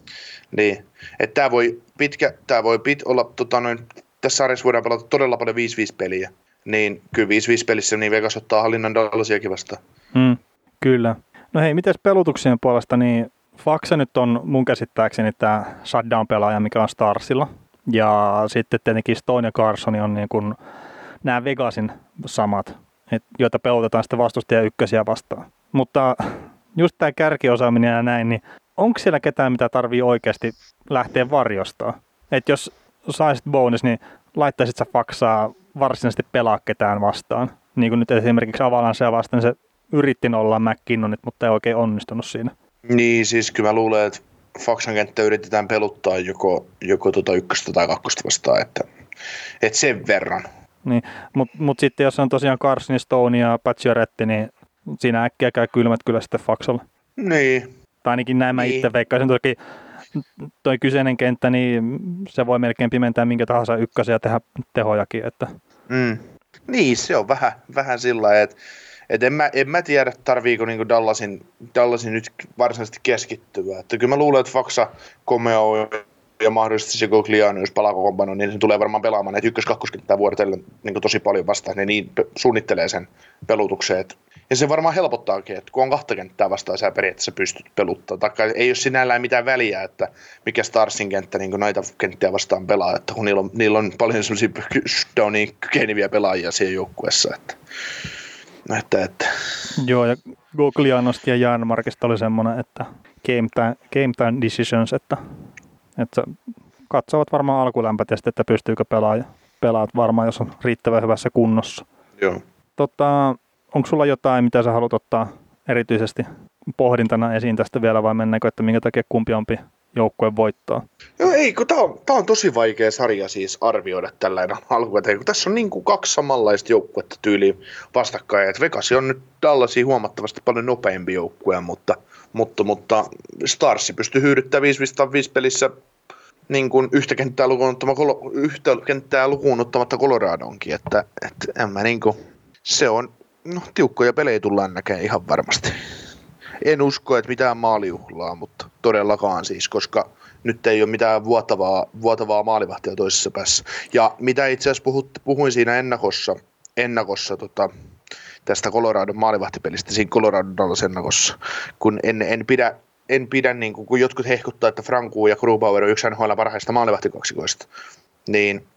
Niin, että tämä voi pitkä, tämä voi pit olla, tota noin, tässä sarjassa voidaan pelata todella paljon 5-5 peliä, niin kyllä 5-5 pelissä niin Vegas ottaa hallinnan Dallasiakin vastaan. Hmm, kyllä. No hei, mites pelutuksien puolesta, niin Faksa nyt on mun käsittääkseni tämä shutdown-pelaaja, mikä on Starsilla. Ja sitten tietenkin Stone ja Carson on niin kuin nämä Vegasin samat, et, joita pelotetaan sitten vastustaja ykkösiä vastaan. Mutta just tämä kärkiosaaminen ja näin, niin onko siellä ketään, mitä tarvii oikeasti lähteä varjostaa? Että jos saisit bonus, niin laittaisit sä faksaa varsinaisesti pelaa ketään vastaan. Niin kuin nyt esimerkiksi Avalansea vastaan se yritti olla McKinnonit, mutta ei oikein onnistunut siinä. Niin, siis kyllä mä luulen, että Faksan kenttä yritetään peluttaa joko, joko tuota ykköstä tai kakkosta vastaan, että, että sen verran. Niin, mutta mut sitten jos on tosiaan Carson Stone ja Pacioretti, niin siinä äkkiä käy kylmät kyllä sitten Faksalla. Niin. Tai ainakin näin mä niin. itse veikkaisin. Toki toi kyseinen kenttä, niin se voi melkein pimentää minkä tahansa ykkösen ja tehdä tehojakin. Että. Mm. Niin, se on vähän, vähän sillä että et en, mä, en mä tiedä, tarviiko niinku Dallasin, Dallasin nyt varsinaisesti keskittyä. Että kyllä mä luulen, että Faksa, Komeo ja mahdollisesti se Gogliano, jos palaa kokoonpanoon, niin se tulee varmaan pelaamaan näitä ykkös kakkoskenttää vuorotellen niin tosi paljon vastaan. Ne niin suunnittelee sen pelutukseen. Ja se varmaan helpottaakin, että kun on kahta kenttää vastaan, sä periaatteessa pystyt peluttaa. Taikka ei ole sinällään mitään väliä, että mikä Starsin kenttä niin näitä kenttiä vastaan pelaa. Että kun niillä on, niillä on paljon sellaisia downiin kykeneviä pelaajia siinä joukkueessa. Että että, että. Joo, ja Googlianosti ja Jan Markista oli semmoinen, että game time, game time decisions, että, että katsovat varmaan alkulämpötesti, että pystyykö pelaaja. Pelaat varmaan, jos on riittävän hyvässä kunnossa. Joo. Tota, onko sulla jotain, mitä sä haluat ottaa erityisesti pohdintana esiin tästä vielä, vai mennäänkö, että minkä takia kumpi ompi joukkue voittaa? Joo, ei, kun tämä on, tää on tosi vaikea sarja siis arvioida tällainen alkuveteen, kun tässä on niin kuin kaksi samanlaista joukkuetta tyyliin vastakkain. Et Vegas on nyt Dallasia huomattavasti paljon nopeampi joukkue, mutta, mutta, mutta Starsi pystyy hyödyttämään 5 pelissä niin kuin yhtä kenttää lukuun yhtä kenttää lukuun ottamatta Coloradonkin, että, että en mä niin kuin, se on, no tiukkoja pelejä tullaan näkemään ihan varmasti en usko, että mitään maalijuhlaa, mutta todellakaan siis, koska nyt ei ole mitään vuotavaa, vuotavaa maalivahtia toisessa päässä. Ja mitä itse asiassa puhut, puhuin siinä ennakossa, ennakossa tota, tästä Coloradon maalivahtipelistä, siinä Colorado Dallas ennakossa, kun en, en pidä, en pidä niin kuin, kun jotkut hehkuttaa, että Franku ja Grubauer on yksi NHL parhaista maalivahtikaksikoista, niin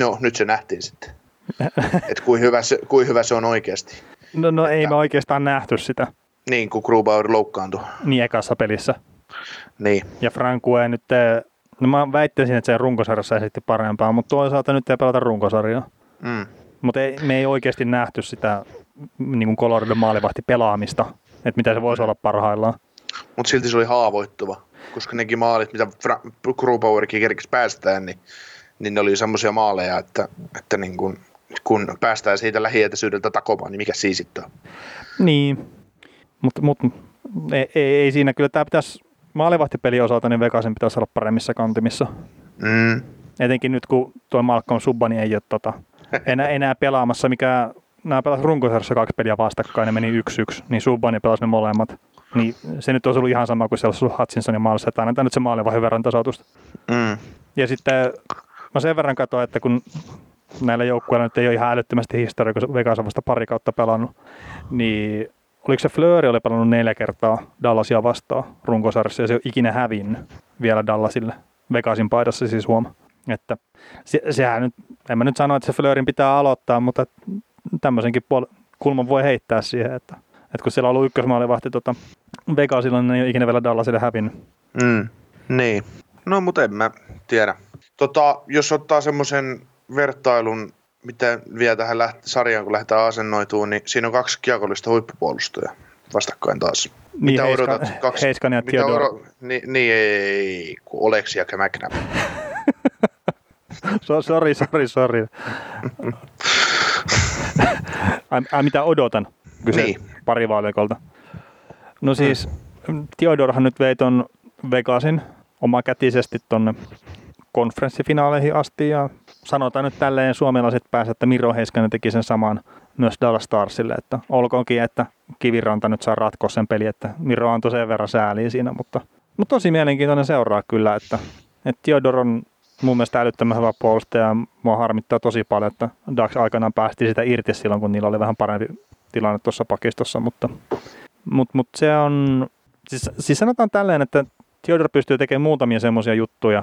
no nyt se nähtiin sitten. että kuin hyvä, se, kuin hyvä se on oikeasti. No, no että, ei me oikeastaan nähty sitä. Niin, kun Grubauer loukkaantui. Niin, ekassa pelissä. Niin. Ja Franku ei nyt, no mä väittäisin, että se runkosarjassa esitti parempaa, mutta toisaalta nyt ei pelata runkosarjaa. Mm. Mutta me ei oikeasti nähty sitä niin kuin Colorado maalivahti pelaamista, että mitä se voisi olla parhaillaan. Mutta silti se oli haavoittuva, koska nekin maalit, mitä Grubauerkin kerkisi päästään, niin, niin ne oli semmoisia maaleja, että, että niin kun, kun päästään siitä lähietäisyydeltä takomaan, niin mikä siisittää. Niin, mutta mut, ei, ei, ei, siinä kyllä tämä pitäisi maalivahtipeli osalta, niin Vegasin pitäisi olla paremmissa kantimissa. Mm. Etenkin nyt, kun tuo Malcolm Subbani ei ole tota, enää, enää pelaamassa, mikä nämä pelasivat runkosarjassa kaksi peliä vastakkain ja meni yksi yksi, niin Subbani pelasi ne molemmat. Niin se nyt olisi ollut ihan sama kuin siellä olisi Hutchinsonin maalissa, että annetaan nyt se maali verran tasautusta. Mm. Ja sitten mä sen verran katsoin, että kun näillä joukkueilla nyt ei ole ihan älyttömästi historiaa, kun Vegas on vasta pari kautta pelannut, niin oliko se Fleury oli pelannut neljä kertaa Dallasia vastaan runkosarjassa ja se on ikinä hävinnyt vielä Dallasille. Vegasin paidassa siis huoma. Että se, sehän nyt, en mä nyt sano, että se Fleurin pitää aloittaa, mutta tämmöisenkin puol- kulman voi heittää siihen, että, että kun siellä on ollut ykkösmaalivahti tota, Vegasilla, niin ei ole ikinä vielä Dallasille hävinnyt. Mm, niin. No, mutta en mä tiedä. Tota, jos ottaa semmoisen vertailun, mitä vielä tähän läht- sarjaan, kun lähdetään asennoitumaan, niin siinä on kaksi kiekollista huippupuolustajaa vastakkain taas. Niin, mitä Heiska, odotat? Kaksi, Heiskan ja mitä odo, niin, niin, ei, kun Oleksi ja McNabb. So, sori, sori, sori. ai, ai, mitä odotan? Kyse Niin. pari vaalikolta. No siis, Theodorhan nyt vei ton Vegasin omakätisesti tonne konferenssifinaaleihin asti ja sanotaan nyt tälleen suomalaiset päässä, että Miro Heiskanen teki sen saman myös Dallas Starsille, että olkoonkin, että Kiviranta nyt saa ratkoa sen peli, että Miro antoi sen verran sääliä siinä, mutta, mutta tosi mielenkiintoinen seuraa kyllä, että, että Theodor on mun mielestä älyttömän hyvä puolustaja ja mua harmittaa tosi paljon, että Dax aikanaan päästi sitä irti silloin, kun niillä oli vähän parempi tilanne tuossa pakistossa, mutta, mutta, mutta se on, siis, siis sanotaan tälleen, että Theodor pystyy tekemään muutamia semmoisia juttuja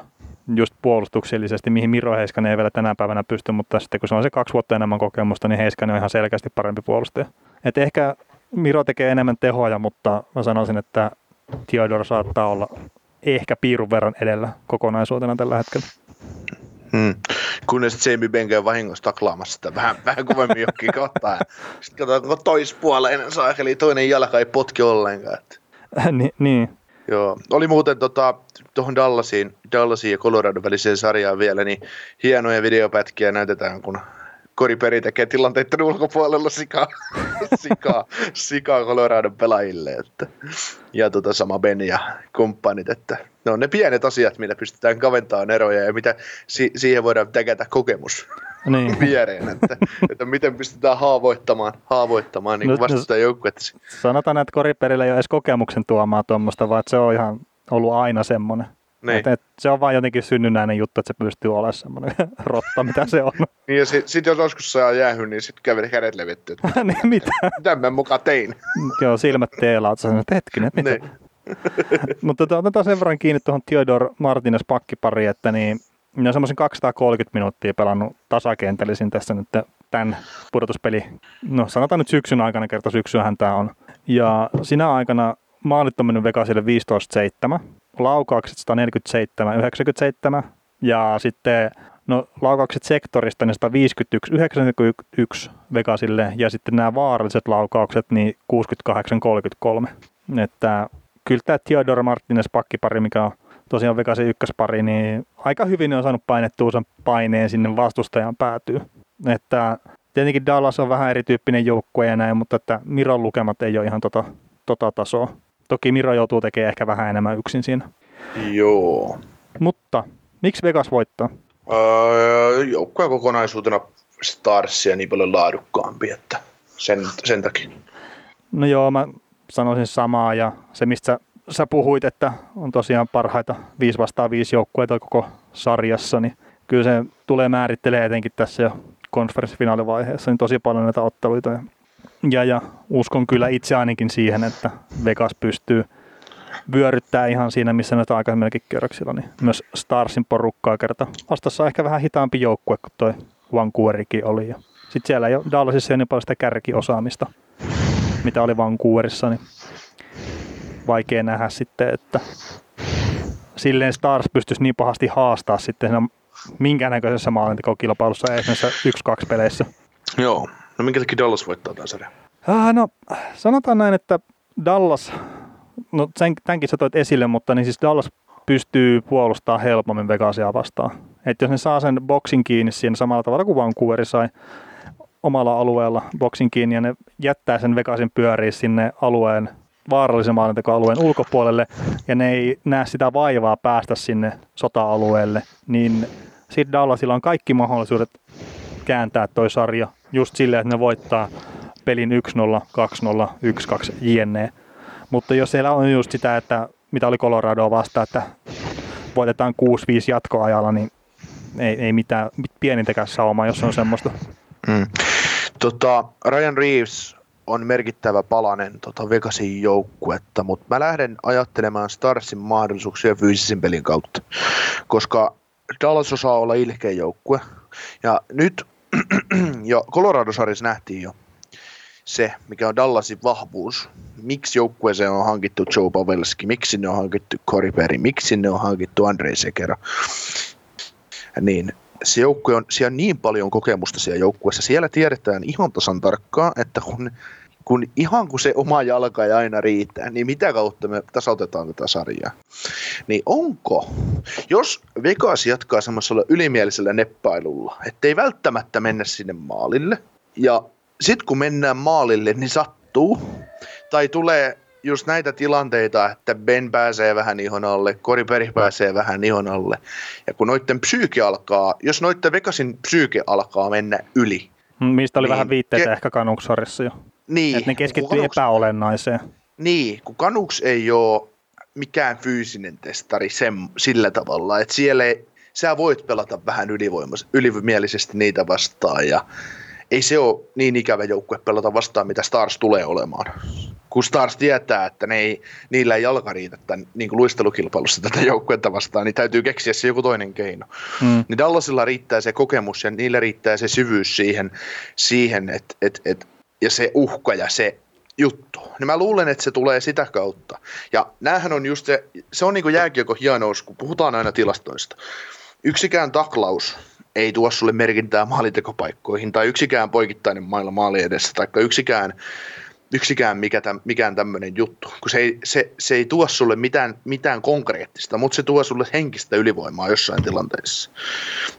just puolustuksellisesti, mihin Miro Heiskanen ei vielä tänä päivänä pysty, mutta sitten kun se on se kaksi vuotta enemmän kokemusta, niin Heiskanen on ihan selkeästi parempi puolustaja. Et ehkä Miro tekee enemmän tehoja, mutta mä sanoisin, että Theodor saattaa olla ehkä piirun verran edellä kokonaisuutena tällä hetkellä. Hmm. Kunnes Jamie Benke on vahingossa taklaamassa sitä vähän, vähän kovemmin johonkin kohtaan. Sitten katsotaan, kun toispuoleinen saakeli, toinen jalka ei potki ollenkaan. Ni, niin, Joo. Oli muuten tota, tuohon Dallasiin, Dallasiin ja Colorado väliseen sarjaan vielä, niin hienoja videopätkiä näytetään, kun Kori Peri tekee tilanteiden ulkopuolella sikaa, sikaa, sikaa Coloradon pelaajille. Että. Ja tota, sama Ben ja kumppanit, että ne on ne pienet asiat, millä pystytään kaventamaan eroja ja mitä si- siihen voidaan täkätä kokemus niin. viereen, että, että miten pystytään haavoittamaan, haavoittamaan niin No, no- vastustajan joukkuetta. Sanotaan, että Koriperillä ei ole edes kokemuksen tuomaa tuommoista, vaan se on ihan ollut aina semmoinen. Niin. Et, et, se on vain jotenkin synnynnäinen juttu, että se pystyy olemaan semmoinen rotta, mitä se on. Niin ja sitten sit jos joskus saa jäähy, niin sitten käveli kädet levitty, niin mitä? mitä mä muka tein. Joo, silmät teelaat. Sä sanoit, hetkinen, mitä? Niin. Mutta tota, otetaan sen verran kiinni tuohon Theodor Martinez pakkipariin, että niin, minä olen semmoisen 230 minuuttia pelannut tasakentällisin tässä nyt tämän pudotuspeli, no sanotaan nyt syksyn aikana, kerta syksyähän tämä on. Ja sinä aikana maalit on mennyt Vegasille 15-7, laukaukset 147, 97 ja sitten no laukaukset sektorista niin 151, 91 Vegasille ja sitten nämä vaaralliset laukaukset niin 68, 33. Että kyllä tämä Theodor Martinez pakkipari, mikä on tosiaan Vegasin ykköspari, niin aika hyvin on saanut painettua sen paineen sinne vastustajan päätyy. Että tietenkin Dallas on vähän erityyppinen joukkue ja näin, mutta että Miron lukemat ei ole ihan tota, tota tasoa. Toki Miro joutuu tekemään ehkä vähän enemmän yksin siinä. Joo. Mutta miksi Vegas voittaa? Öö, joukkueen kokonaisuutena Starsia niin paljon laadukkaampi, että sen, sen takia. No joo, mä sanoisin samaa ja se mistä sä, puhuit, että on tosiaan parhaita 5 vastaan 5 joukkueita koko sarjassa, niin kyllä se tulee määrittelee etenkin tässä jo konferenssifinaalivaiheessa niin tosi paljon näitä otteluita. Ja, ja, ja uskon kyllä itse ainakin siihen, että Vegas pystyy vyöryttää ihan siinä, missä näitä aikaisemminkin kierroksilla, niin myös Starsin porukkaa kerta. Vastassa ehkä vähän hitaampi joukkue kuin toi Vancouverkin oli. Ja sitten siellä ei ole Dallasissa ei niin paljon sitä kärkiosaamista, mitä oli Vancouverissa, niin vaikea nähdä sitten, että silleen Stars pystyisi niin pahasti haastaa sitten siinä minkäännäköisessä maalintekokilpailussa esimerkiksi 1-2 peleissä. Joo. No minkä takia Dallas voittaa tämän sarjan? Ah, no, sanotaan näin, että Dallas, no sen, tämänkin sä toit esille, mutta niin siis Dallas pystyy puolustamaan helpommin Vegasia vastaan. Et jos ne saa sen boksin kiinni siinä samalla tavalla kuin Vancouver sai omalla alueella boksin kiinni ja ne jättää sen Vegasin pyöriä sinne alueen vaarallisen maalintekoalueen ulkopuolelle ja ne ei näe sitä vaivaa päästä sinne sota-alueelle, niin sitten Dallasilla on kaikki mahdollisuudet kääntää toi sarja just silleen, että ne voittaa pelin 1-0, 2-0, 1-2 jne. Mutta jos siellä on just sitä, että mitä oli Coloradoa vastaan, että voitetaan 6-5 jatkoajalla, niin ei, ei mitään pienintäkään saumaa, jos on semmoista. Mm. Tota, Ryan Reeves on merkittävä palanen tota Vegasin joukkuetta, mutta mä lähden ajattelemaan Starsin mahdollisuuksia fyysisen pelin kautta, koska Dallas osaa olla ilkeä joukkue. Ja nyt jo Colorado-sarjassa nähtiin jo se, mikä on Dallasin vahvuus. Miksi joukkueeseen on hankittu Joe Pavelski, miksi ne on hankittu Cory Perry, miksi ne on hankittu Andrei Sekera. Niin se joukkue on, siellä on niin paljon kokemusta siellä joukkueessa. Siellä tiedetään ihan tasan tarkkaan, että kun, kun ihan kun se oma jalka ei aina riittää, niin mitä kautta me tasautetaan tätä sarjaa. Niin onko, jos Vegas jatkaa semmoisella ylimielisellä neppailulla, ettei välttämättä mennä sinne maalille, ja sitten kun mennään maalille, niin sattuu, tai tulee just näitä tilanteita, että Ben pääsee vähän ihon alle, Kori Peri pääsee vähän ihon alle. Ja kun noitten psyyke alkaa, jos noitten Vegasin psyyke alkaa mennä yli. Mistä oli niin, vähän viitteitä ke- ehkä Kanuksarissa jo. Niin. Että ne keskittyy kanuks, epäolennaiseen. Niin, kun Kanuks ei ole mikään fyysinen testari sen, sillä tavalla, että siellä ei, sä voit pelata vähän ylimielisesti niitä vastaan ja ei se ole niin ikävä joukkue pelata vastaan, mitä Stars tulee olemaan. Kun Stars tietää, että ne ei, niillä ei jalka riitä tämän, niin kuin luistelukilpailussa tätä joukkuetta vastaan, niin täytyy keksiä se joku toinen keino. Hmm. Niin Dallasilla riittää se kokemus ja niillä riittää se syvyys siihen, siihen että et, et, ja se uhka ja se juttu. Niin mä luulen, että se tulee sitä kautta. Ja näähän on just se, se on niin kuin jääkiekon hienous, kun puhutaan aina tilastoista. Yksikään taklaus ei tuo sulle merkintää maalitekopaikkoihin tai yksikään poikittainen mailla maali edessä tai yksikään, yksikään mikä täm, mikään tämmöinen juttu, kun se ei, se, se ei tuo sulle mitään, mitään konkreettista, mutta se tuo sulle henkistä ylivoimaa jossain tilanteessa.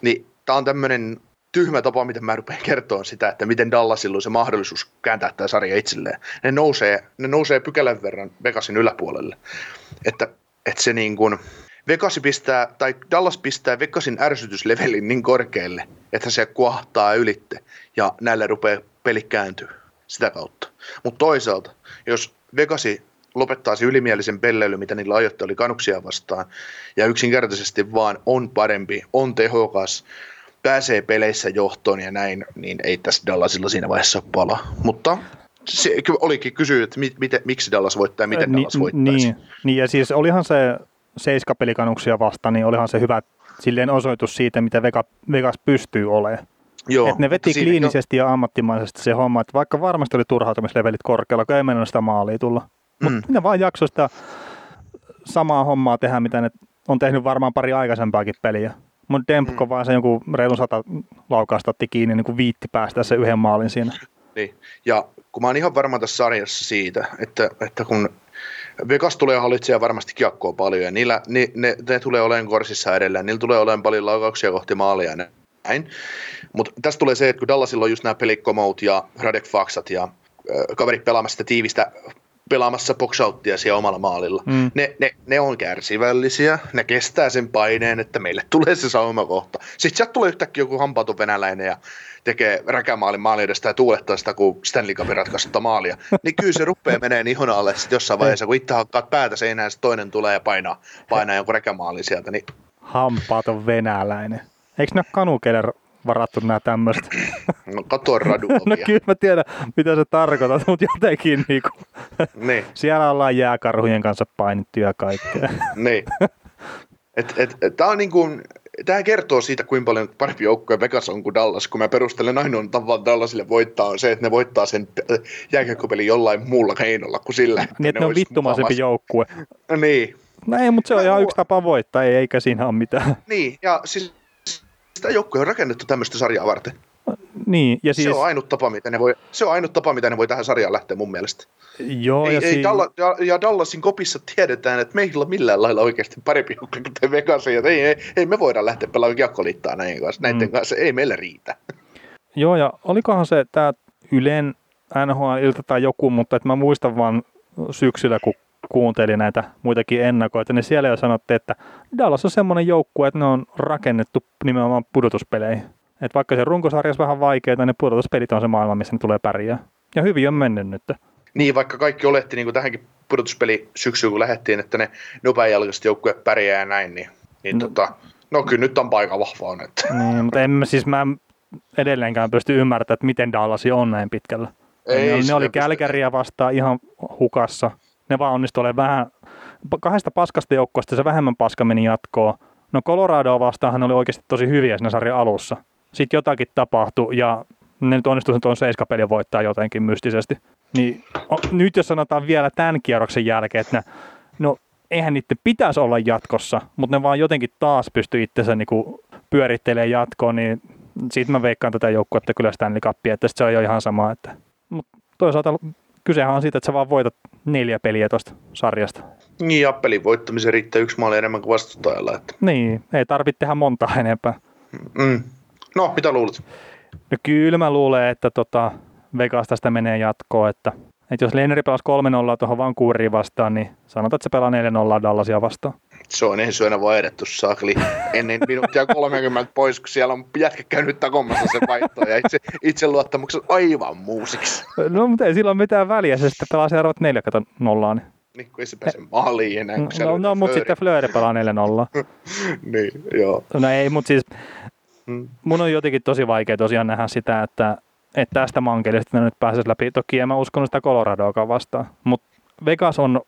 Niin tämä on tämmöinen tyhmä tapa, miten mä rupean kertoa sitä, että miten Dallasilla on se mahdollisuus kääntää tämä sarja itselleen. Ne nousee, ne nousee pykälän verran Vegasin yläpuolelle. Että, että se niin kuin, Vegas pistää, tai Dallas pistää Vegasin ärsytyslevelin niin korkealle, että se kuahtaa ylitte ja näillä rupeaa peli kääntyy sitä kautta. Mutta toisaalta, jos Vegasi lopettaa se ylimielisen pelleily, mitä niillä ajoitte oli kanuksia vastaan, ja yksinkertaisesti vaan on parempi, on tehokas, pääsee peleissä johtoon ja näin, niin ei tässä Dallasilla siinä vaiheessa pala. Mutta se olikin kysyä, että mit, mit, miksi Dallas voittaa ja miten Dallas voittaisi. Niin, niin, ja siis olihan se seiskapelikanuksia vastaan, niin olihan se hyvä silleen osoitus siitä, mitä Vegas pystyy olemaan. Joo, että ne veti kliinisesti jo... ja ammattimaisesti se homma, että vaikka varmasti oli turhautumislevelit korkealla, kun ei mennyt sitä maalia tulla. Mm. Mutta ne vaan jaksoi sitä samaa hommaa tehdä, mitä ne on tehnyt varmaan pari aikaisempaakin peliä. Mutta Dempko mm. vaan se joku reilun sata laukausta otti kiinni, niin kuin viitti päästä se yhden maalin siinä. Niin, ja kun mä oon ihan varma tässä sarjassa siitä, että, että kun Vegas tulee hallitsemaan varmasti kiekkoa paljon ja niillä, ne, ne, ne tulee olemaan korsissa edelleen, niillä tulee olemaan paljon laukauksia kohti maalia näin. Mutta tässä tulee se, että kun Dallasilla on just nämä pelikomout ja Radek Faksat ja äh, kaverit pelaamassa tiivistä pelaamassa boxouttia siellä omalla maalilla. Mm. Ne, ne, ne, on kärsivällisiä, ne kestää sen paineen, että meille tulee se saumakohta. Sitten sieltä tulee yhtäkkiä joku hampaatu venäläinen ja tekee räkämaalin maali edestä ja tuulettaa sitä, kun Stanley Cupin ratkaisutta maalia. Niin kyllä se rupeaa menee ihon alle sitten jossain vaiheessa, kun itse hakkaat päätä seinään, sitten toinen tulee ja painaa, painaa jonkun räkämaalin sieltä. Niin... Hampaaton venäläinen. Eikö ne kanukele varattu nämä tämmöistä? No kato radu. no kyllä mä tiedän, mitä se tarkoittaa, mutta jotenkin niinku, niin. siellä ollaan jääkarhujen kanssa painittu ja kaikkea. niin. Et, et, et, tämä on niin kuin, tämä kertoo siitä, kuinka paljon parempi joukkoja Vegas on kuin Dallas, kun mä perustelen ainoan tavan Dallasille voittaa on se, että ne voittaa sen jääkiekkopeli jollain muulla keinolla kuin sillä. Niin, että ne, ne on vittumaisempi joukkue. Niin. No ei, mutta se on ihan yksi tapa voittaa, ei, eikä siinä ole mitään. Niin, ja siis sitä joukkue on rakennettu tämmöistä sarjaa varten. Niin, ja siis... Se on ainut tapa, mitä ne voi, se on ainut tapa, mitä ne voi tähän sarjaan lähteä mun mielestä. Joo, ei, ja, ei si- Dalla, ja, ja, Dallasin kopissa tiedetään, että meillä on millään lailla oikeasti parempi joukkue kuin Vegas, ja ei, ei, ei, me voida lähteä pelaamaan jakkoliittaa näiden kanssa, näiden mm. kanssa, ei meillä riitä. Joo, ja olikohan se tämä Ylen NHL-ilta tai joku, mutta että mä muistan vaan syksyllä, kun kuuntelin näitä muitakin ennakoita, niin siellä jo sanottiin, että Dallas on semmoinen joukkue, että ne on rakennettu nimenomaan pudotuspeleihin. Että vaikka se runkosarjassa vähän vaikeaa, niin pudotuspelit on se maailma, missä ne tulee pärjää. Ja hyvin on mennyt nyt. Niin, vaikka kaikki oletti niin kuin tähänkin pudotuspeli syksyyn, kun lähdettiin, että ne nopeajalkaiset joukkueet pärjää ja näin, niin, niin no. tota, No kyllä nyt on paikka vahva on. Että. Niin, mutta en mä, siis mä edelleenkään pysty ymmärtämään, että miten Dallas on näin pitkällä. Ei, ne, ne oli Kälkäriä vastaan ihan hukassa. Ne vaan onnistui olemaan vähän, kahdesta paskasta joukkoista se vähemmän paska meni jatkoon. No Colorado vastaan ne oli oikeasti tosi hyviä siinä sarjan alussa. Sitten jotakin tapahtui ja ne nyt onnistui tuon seiskapelin voittaa jotenkin mystisesti. Niin o, nyt jos sanotaan vielä tämän kierroksen jälkeen, että ne, no eihän niiden pitäisi olla jatkossa, mutta ne vaan jotenkin taas pystyy itsensä niinku pyörittelemään jatkoon, niin siitä mä veikkaan tätä joukkuetta kyllä Stanley Cupia, että se on jo ihan sama. Että, mutta toisaalta kysehän on siitä, että sä vaan voitat neljä peliä tuosta sarjasta. Niin, ja pelin voittamiseen riittää yksi maali enemmän kuin vastustajalla. Että. Niin, ei tarvitse tehdä monta enempää. Mm. No, mitä luulet? No kyllä mä luulen, että tota Vegas tästä menee jatkoon, että, että jos Lenneri pelasi 3-0 tuohon Vancouveriin vastaan, niin sanotaan, että se pelaa 4-0 Dallasia vastaan. Se on ensi yönä vaihdettu saakli ennen minuuttia 30 pois, kun siellä on jätkä käynyt takomassa sen vaihtoa ja itse, itse luottamuksen aivan muusiksi. No, mutta ei sillä ole mitään väliä, se sitten pelaa seuraavat 4 0 niin. Niin, kun ei se pääse maaliin enää. Kun no, no mutta sitten Flööri pelaa 4-0. niin, joo. No ei, mutta siis mm. mun on jotenkin tosi vaikea tosiaan nähdä sitä, että, että tästä mankelista nyt pääsisi läpi. Toki en mä uskonut sitä Coloradoakaan vastaan, mutta Vegas on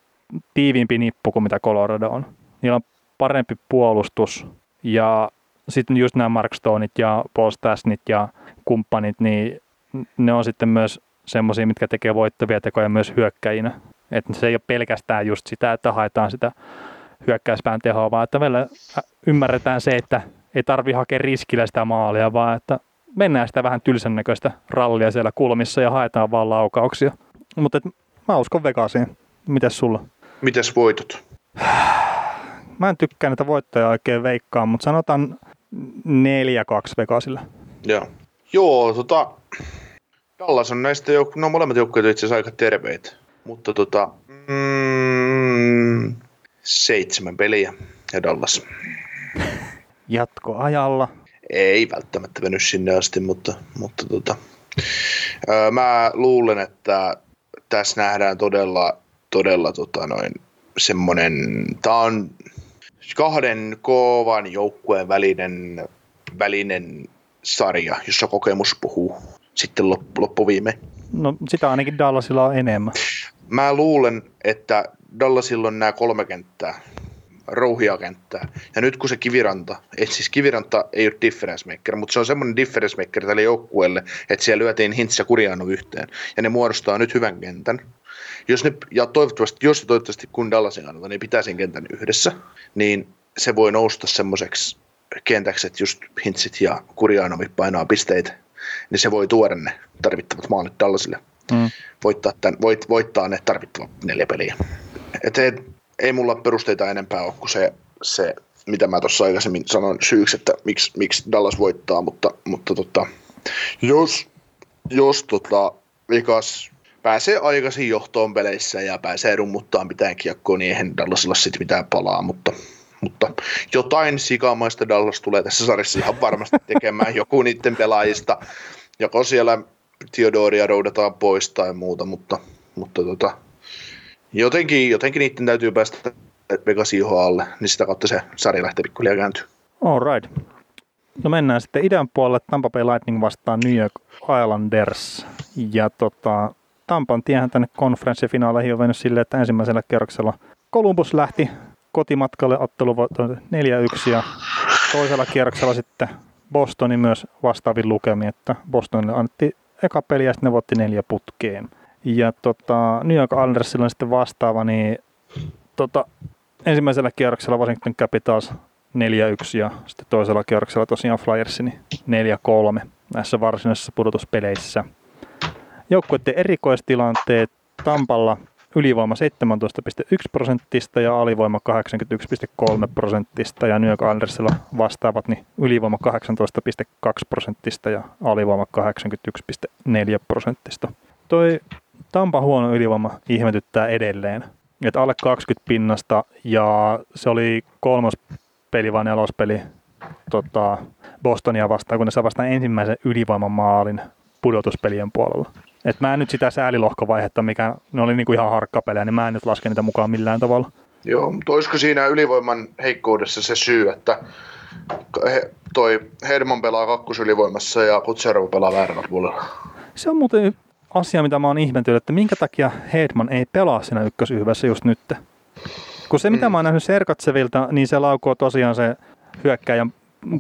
tiiviimpi nippu kuin mitä Colorado on niillä on parempi puolustus ja sitten just nämä Mark Stoneit ja Paul Stasnit ja kumppanit, niin ne on sitten myös semmoisia, mitkä tekee voittavia tekoja myös hyökkäjinä. Että se ei ole pelkästään just sitä, että haetaan sitä hyökkäyspään tehoa, vaan että meillä ymmärretään se, että ei tarvi hakea riskillä sitä maalia, vaan että mennään sitä vähän tylsän näköistä rallia siellä kulmissa ja haetaan vaan laukauksia. Mutta mä uskon Vegasiin. Mites sulla? Mites voitot? mä en tykkää näitä voittoja oikein veikkaa, mutta sanotaan 4-2 Vegasilla. Joo. Joo, tota, Dallas on näistä, jouk- no molemmat joukkueet itse asiassa aika terveitä, mutta tota, mm, seitsemän peliä ja Dallas. Jatkoajalla. Ei välttämättä veny sinne asti, mutta, mutta tota, öö, mä luulen, että tässä nähdään todella, todella tota noin, semmoinen, tää on kahden kovan joukkueen välinen, välinen sarja, jossa kokemus puhuu sitten loppu, loppuviime. No sitä ainakin Dallasilla on enemmän. Mä luulen, että Dallasilla on nämä kolme kenttää, rouhia kenttää. Ja nyt kun se kiviranta, et siis kiviranta ei ole difference maker, mutta se on semmoinen difference maker tälle joukkueelle, että siellä lyötiin Hintz ja Kuriano yhteen. Ja ne muodostaa nyt hyvän kentän jos ne, ja toivottavasti, jos ja toivottavasti kun Dallasin kannalta, niin pitää sen kentän yhdessä, niin se voi nousta semmoiseksi kentäksi, että just Hintsit ja Kurjanovi painaa pisteitä, niin se voi tuoda ne tarvittavat maalit Dallasille. Mm. Voittaa, tämän, voit, voittaa ne tarvittavat neljä peliä. Et ei, ei mulla perusteita enempää ole kuin se, se mitä mä tuossa aikaisemmin sanoin syyksi, että miksi, miksi Dallas voittaa, mutta, mutta tota, jos, jos tota, Vegas pääsee aikaisin johtoon peleissä ja pääsee rummuttaa mitään kiekkoa, niin eihän Dallasilla sitten mitään palaa, mutta, mutta jotain sikamaista Dallas tulee tässä sarjassa ihan varmasti tekemään joku niiden pelaajista, joko siellä Theodoria roudataan pois tai muuta, mutta, mutta tota, jotenkin, jotenkin niiden täytyy päästä Vegasin alle, niin sitä kautta se sarja lähtee pikkuhiljaa kääntyä. All right. No mennään sitten idän puolelle. Tampa Bay Lightning vastaan New York Islanders. Ja tota, Tampan tiehän tänne konferenssifinaaleihin on vennyt silleen, että ensimmäisellä kierroksella Columbus lähti kotimatkalle ottelu 4-1 ja toisella kierroksella sitten Bostonin myös vastaavin lukemi, että Bostonille annettiin eka peli ja sitten ne voitti neljä putkeen. Ja tota, New York Islandersilla on sitten vastaava, niin tota, ensimmäisellä kierroksella Washington Capitals 4-1 ja sitten toisella kierroksella tosiaan Flyers niin 4-3 näissä varsinaisissa pudotuspeleissä. Joukkueiden erikoistilanteet Tampalla ylivoima 17,1 prosenttista ja alivoima 81,3 prosenttista ja New York Islandersilla vastaavat niin ylivoima 18,2 prosenttista ja alivoima 81,4 prosenttista. Toi Tampa huono ylivoima ihmetyttää edelleen. Että alle 20 pinnasta ja se oli kolmas peli vai nelospeli tota, Bostonia vastaan, kun ne saa vastaan ensimmäisen ylivoimamaalin pudotuspelien puolella. Et mä en nyt sitä säälilohkovaihetta, mikä ne oli niinku ihan harkkapelejä, niin mä en nyt laske niitä mukaan millään tavalla. Joo, mutta olisiko siinä ylivoiman heikkoudessa se syy, että he, toi Hedman pelaa kakkosylivoimassa ja Kutserov pelaa väärällä puolella. Se on muuten asia, mitä mä oon ihmetellyt, että minkä takia Hedman ei pelaa siinä ykkösyhyvässä just nyt. Kun se, mitä mm. mä oon nähnyt Serkatsevilta, niin se laukoo tosiaan se hyökkäjän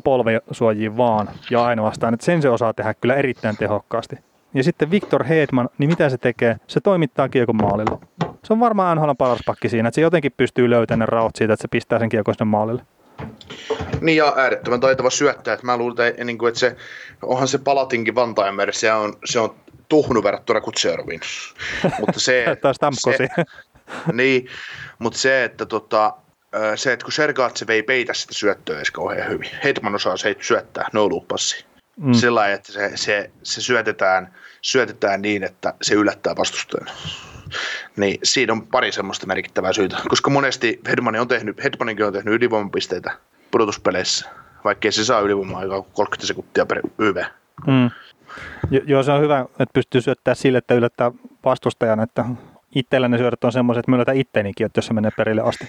polvesuojiin vaan ja ainoastaan, että sen se osaa tehdä kyllä erittäin tehokkaasti. Ja sitten Victor Hedman, niin mitä se tekee? Se toimittaa kiekon maalille. Se on varmaan NHL paras pakki siinä, että se jotenkin pystyy löytämään ne raot siitä, että se pistää sen kiekon sinne maalille. Niin ja äärettömän taitava syöttää. Että mä luulen, että, niin kuin, että se, onhan se Palatinkin Vantaimer, se on, se on tuhnu verrattuna Kutseroviin. mutta se, se, niin, mutta se, että tota, se, että kun Sergatsev ei peitä sitä syöttöä edes kauhean hyvin. Hetman osaa se syöttää, no loop. Mm. Sillä että se, se, se syötetään, syötetään niin, että se yllättää vastustajan. Niin siinä on pari semmoista merkittävää syytä, koska monesti Hedman on tehnyt, Hedmaninkin on tehnyt ylivoimapisteitä pudotuspeleissä, vaikkei se saa ylivoimaa aikaa 30 sekuntia per YV. Mm. Jo, joo, se on hyvä, että pystyy syöttämään sille, että yllättää vastustajan, että itsellä ne syödät on semmoiset, että mä ittenikin, että jos se menee perille asti.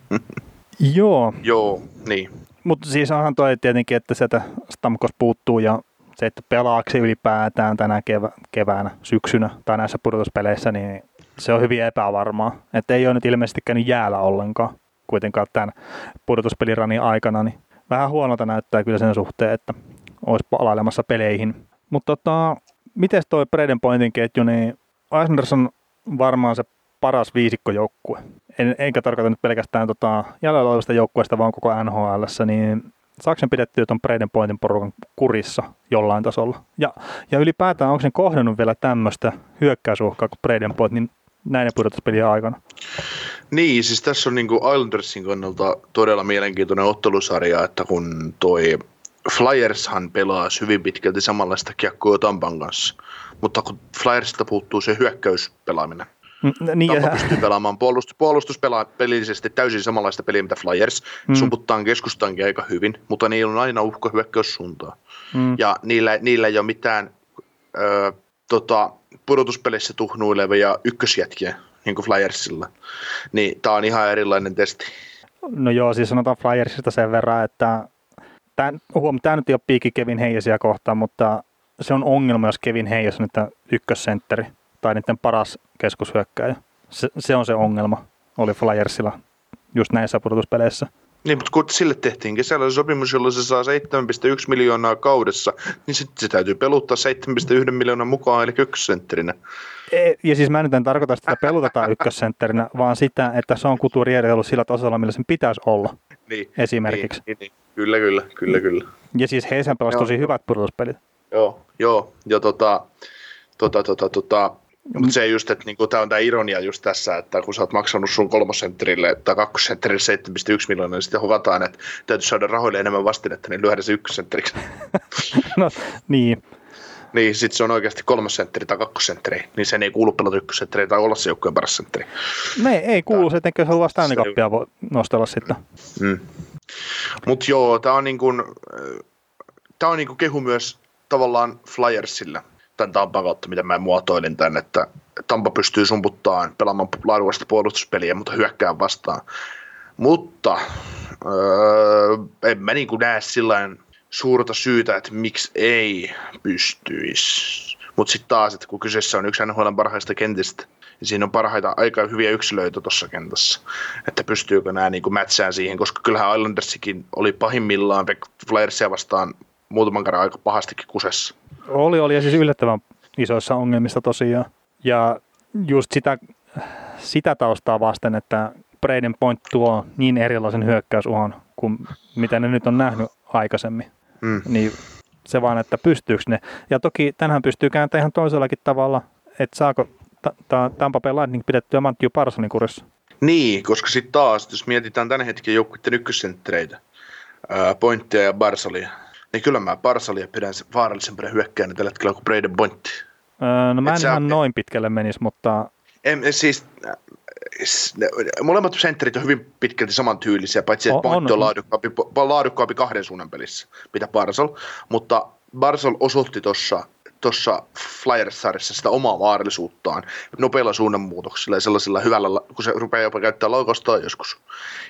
joo. Joo, niin. Mutta siis onhan toi tietenkin, että sieltä Stamkos puuttuu ja se, että pelaaksi ylipäätään tänä kevä, keväänä, syksynä tai näissä pudotuspeleissä, niin se on hyvin epävarmaa. Että ei ole nyt ilmeisesti käynyt jäällä ollenkaan kuitenkaan tämän pudotuspeliranin aikana, niin vähän huonolta näyttää kyllä sen suhteen, että olisi palailemassa peleihin. Mutta tota, miten toi Braden Pointin ketju, niin Eisners on varmaan se paras viisikkojoukkue. En, enkä tarkoita nyt pelkästään tota, jäljellä olevista joukkueista, vaan koko NHL, niin Saksen pidettyä tuon Braden Pointin porukan kurissa jollain tasolla. Ja, ja ylipäätään onko sen kohdannut vielä tämmöistä hyökkäysuhkaa kuin Braden Point niin näiden pudotuspelien aikana? Niin, siis tässä on niin kuin Islandersin kannalta todella mielenkiintoinen ottelusarja, että kun toi Flyershan pelaa hyvin pitkälti samanlaista kiekkoa Tampan kanssa, mutta kun Flyersilta puuttuu se hyökkäyspelaaminen, Mm, niin, Tampa pystyy pelaamaan puolustus, puolustuspelillisesti täysin samanlaista peliä, mitä Flyers. Mm. Sumputtaan keskustankin aika hyvin, mutta niillä on aina uhka hyökkäyssuuntaan. Mm. Ja niillä, niillä ei ole mitään ö, tota, pudotuspelissä tuhnuilevia ykkösjätkiä, niin kuin Flyersilla. Niin tämä on ihan erilainen testi. No joo, siis sanotaan Flyersista sen verran, että tämä, huom, tämä nyt ei ole piikki Kevin Heijasiä kohtaan, mutta se on ongelma, jos Kevin Heijas on nyt ykkössentteri tai niiden paras keskushyökkäjä. Se, se on se ongelma, oli Flyersilla just näissä pudotuspeleissä. Niin, mutta kun sille tehtiin kesällä sopimus, jolla se saa 7,1 miljoonaa kaudessa, niin sitten se täytyy peluttaa 7,1 miljoonaa mukaan, eli ykkössentterinä. E, ja siis mä nyt en tarkoita sitä, että pelutetaan ykkössentterinä, vaan sitä, että se on kuturieri ollut sillä tasolla, millä sen pitäisi olla. Niin, esimerkiksi. Niin, niin, Kyllä, kyllä, kyllä, kyllä. Ja siis Heisen pelasi tosi hyvät pudotuspelit. Joo, joo. Ja tota, tota, tota, tota, mutta se just, että niinku, tämä on tämä ironia just tässä, että kun sä oot maksanut sun kolmosentterille tai kakkosentterille 7,1 miljoonaa, niin sitten hukataan, että täytyy saada rahoille enemmän vastinetta, niin lyödä se ykkösentteriksi. no, niin. Niin, sitten se on oikeasti kolmosentteri tai kakkosentteri, niin sen ei kuulu pelata ykkösentteri tai olla se joukkueen paras sentteri. Me ei kuulu, se etenkö se haluaa Stanley Cupia voi nostella sitten. Mm. Mutta joo, tämä on, niinku, tää on niinku kehu myös tavallaan Flyersille tämän Tampan kautta, mitä mä muotoilin tämän, että Tampa pystyy sumputtaan pelaamaan laadukasta puolustuspeliä, mutta hyökkää vastaan. Mutta öö, en mä niin näe sillä suurta syytä, että miksi ei pystyisi. Mutta sitten taas, että kun kyseessä on yksi NHL parhaista kentistä, niin siinä on parhaita aika hyviä yksilöitä tuossa kentässä. Että pystyykö nämä niin mätsään siihen, koska kyllähän Islandersikin oli pahimmillaan Flyersia vastaan muutaman kerran aika pahastikin kusessa. Oli, oli ja siis yllättävän isoissa ongelmissa tosiaan. Ja just sitä, sitä taustaa vasten, että Braden Point tuo niin erilaisen hyökkäysuhon kuin mitä ne nyt on nähnyt aikaisemmin. Mm. Niin se vaan, että pystyykö ne. Ja toki tänään pystyy kääntämään ihan toisellakin tavalla, että saako Tampa Bay Lightning pidettyä Matthew Parsonin kurissa. Niin, koska sitten taas, jos mietitään tämän hetken joukkuiden ykkössenttereitä, Pointtia ja Barsolia, niin kyllä mä Barsalia pidän vaarallisempana hyökkäänä tällä hetkellä kuin Braden Pointti. Öö, no mä en Et ihan sä... noin pitkälle menisi, mutta... En, siis, molemmat sentterit on hyvin pitkälti samantyylisiä, paitsi että Point on, on laadukkaampi, laadukkaampi kahden suunnan pelissä, mitä Barsal. Mutta Barsal osoitti tuossa tuossa Flyers-sarjassa sitä omaa vaarallisuuttaan nopeilla suunnanmuutoksilla ja sellaisilla hyvällä, kun se rupeaa jopa käyttää laukaustaa joskus.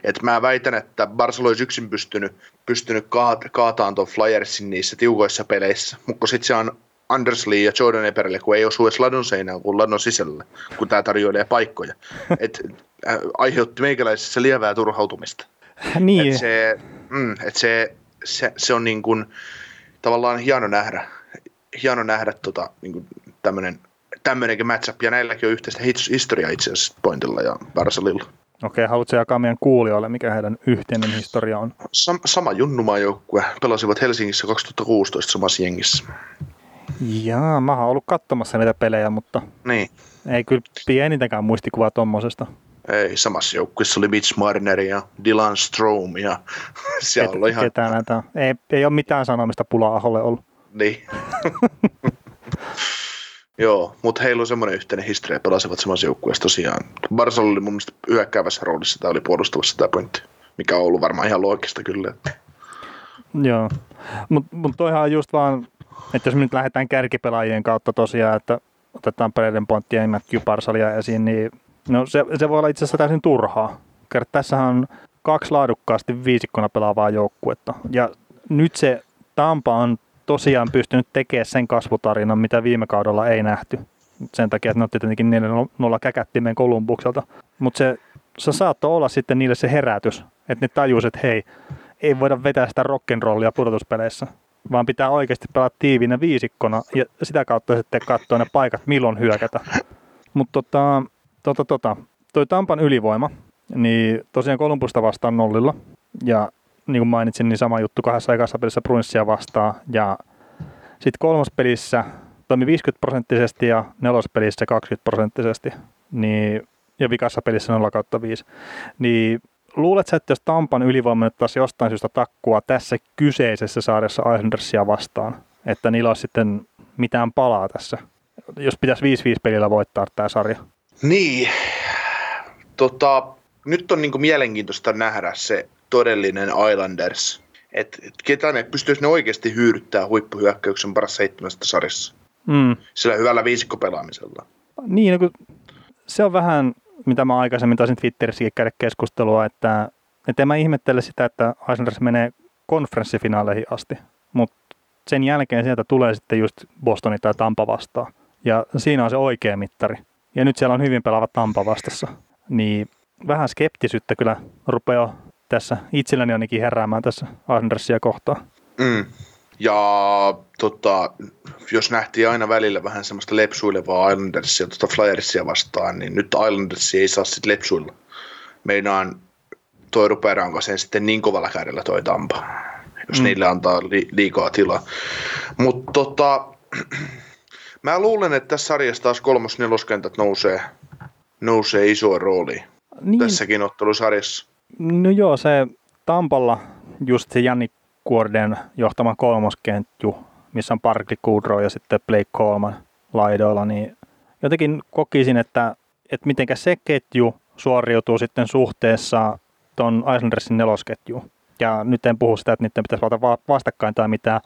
Et mä väitän, että Barcelona olisi yksin pystynyt, pystynyt kaat, kaataan tuon Flyersin niissä tiukoissa peleissä, mutta sitten se on Anders Lee ja Jordan Eberle, kun ei osu edes ladun seinään kuin ladun sisällä, kun tämä tarjoilee paikkoja. Et, äh, aiheutti meikäläisessä lievää turhautumista. Niin. Et se, mm, et se, se, se, on niin kuin, tavallaan hieno nähdä, hieno nähdä tota, niin kuin tämmönen, tämmöinenkin matchup, ja näilläkin on yhteistä historiaa itse asiassa Pointilla ja Barcelilla. Okei, haluatko jakaa meidän kuulijoille, mikä heidän yhteinen historia on? Sam- sama Junnumaa-joukkue, pelasivat Helsingissä 2016 samassa jengissä. Jaa, mä oon ollut katsomassa niitä pelejä, mutta Niin. ei kyllä pienintäkään muistikuvaa tommosesta. Ei, samassa joukkueessa oli Mitch Marner ja Dylan Strom ja siellä Ket, oli ihan... ketään näitä. Ei, ei ole mitään sanomista pula-aholle ollut. Niin. Joo, mutta heillä on semmoinen yhteinen historia, pelasivat samassa joukkueessa tosiaan. Barcelona oli mun mielestä hyökkäävässä roolissa, tai oli puolustavassa tämä pointti, mikä on ollut varmaan ihan loogista kyllä. Joo, mutta mut toihan on just vaan, että jos me nyt lähdetään kärkipelaajien kautta tosiaan, että otetaan Braden Ponttia ja Matthew Parsalia esiin, niin no se, se voi olla itse asiassa täysin turhaa. Kerta tässähän on kaksi laadukkaasti viisikkona pelaavaa joukkuetta. Ja nyt se Tampa on tosiaan pystynyt tekemään sen kasvutarinan, mitä viime kaudella ei nähty. Sen takia, että ne otti tietenkin 4-0 käkättimeen Kolumbukselta. Mutta se, se saattoi olla sitten niille se herätys, että ne tajus, että hei, ei voida vetää sitä rock'n'rollia pudotuspeleissä, vaan pitää oikeasti pelata tiiviinä viisikkona ja sitä kautta sitten katsoa ne paikat, milloin hyökätä. Mutta tota, tota, tota, toi Tampan ylivoima, niin tosiaan Kolumbusta vastaan nollilla ja niin kuin mainitsin, niin sama juttu kahdessa ekassa pelissä Bruinssia vastaan ja sitten kolmospelissä toimi 50 prosenttisesti ja nelospelissä 20 prosenttisesti niin, ja vikassa pelissä 0 kautta 5. Niin luuletko, että jos Tampan ylivoima nyt taas jostain syystä takkua tässä kyseisessä saaressa Islandersia vastaan, että niillä olisi sitten mitään palaa tässä, jos pitäisi 5-5 pelillä voittaa tämä sarja? Niin, tota, nyt on niinku mielenkiintoista nähdä se todellinen Islanders. Että et ketä ne pystyisi ne oikeasti hyödyttää huippuhyökkäyksen paras seitsemästä sarjassa. Mm. Sillä hyvällä viisikkopelaamisella. Niin, no kun se on vähän, mitä mä aikaisemmin taisin Twitterissäkin käydä keskustelua, että, että en mä ihmettele sitä, että Islanders menee konferenssifinaaleihin asti, mutta sen jälkeen sieltä tulee sitten just Bostoni tai Tampa vastaan. Ja siinä on se oikea mittari. Ja nyt siellä on hyvin pelaava Tampa vastassa. Niin vähän skeptisyyttä kyllä rupeaa tässä itselläni ainakin heräämään tässä Islandersia kohtaan. Mm. Ja tota, jos nähtiin aina välillä vähän semmoista lepsuilevaa Islandersia tuota Flyersia vastaan, niin nyt Islandersia ei saa sitten lepsuilla. Meinaan toi rupeaa rankaseen sitten niin kovalla kädellä toi Tampa, jos mm. niille antaa li- liikaa tilaa. Mutta tota, mä luulen, että tässä sarjassa taas kolmos neloskentät nousee, nousee isoon rooliin Niin, tässäkin ottelusarjassa. No joo, se Tampalla just se Janni Kuorden johtama kolmoskentju, missä on Parkli Kudro ja sitten Blake Coleman laidoilla, niin jotenkin kokisin, että, että mitenkä se ketju suoriutuu sitten suhteessa ton Islandersin nelosketjuun. Ja nyt en puhu sitä, että niiden pitäisi valita va- vastakkain tai mitään,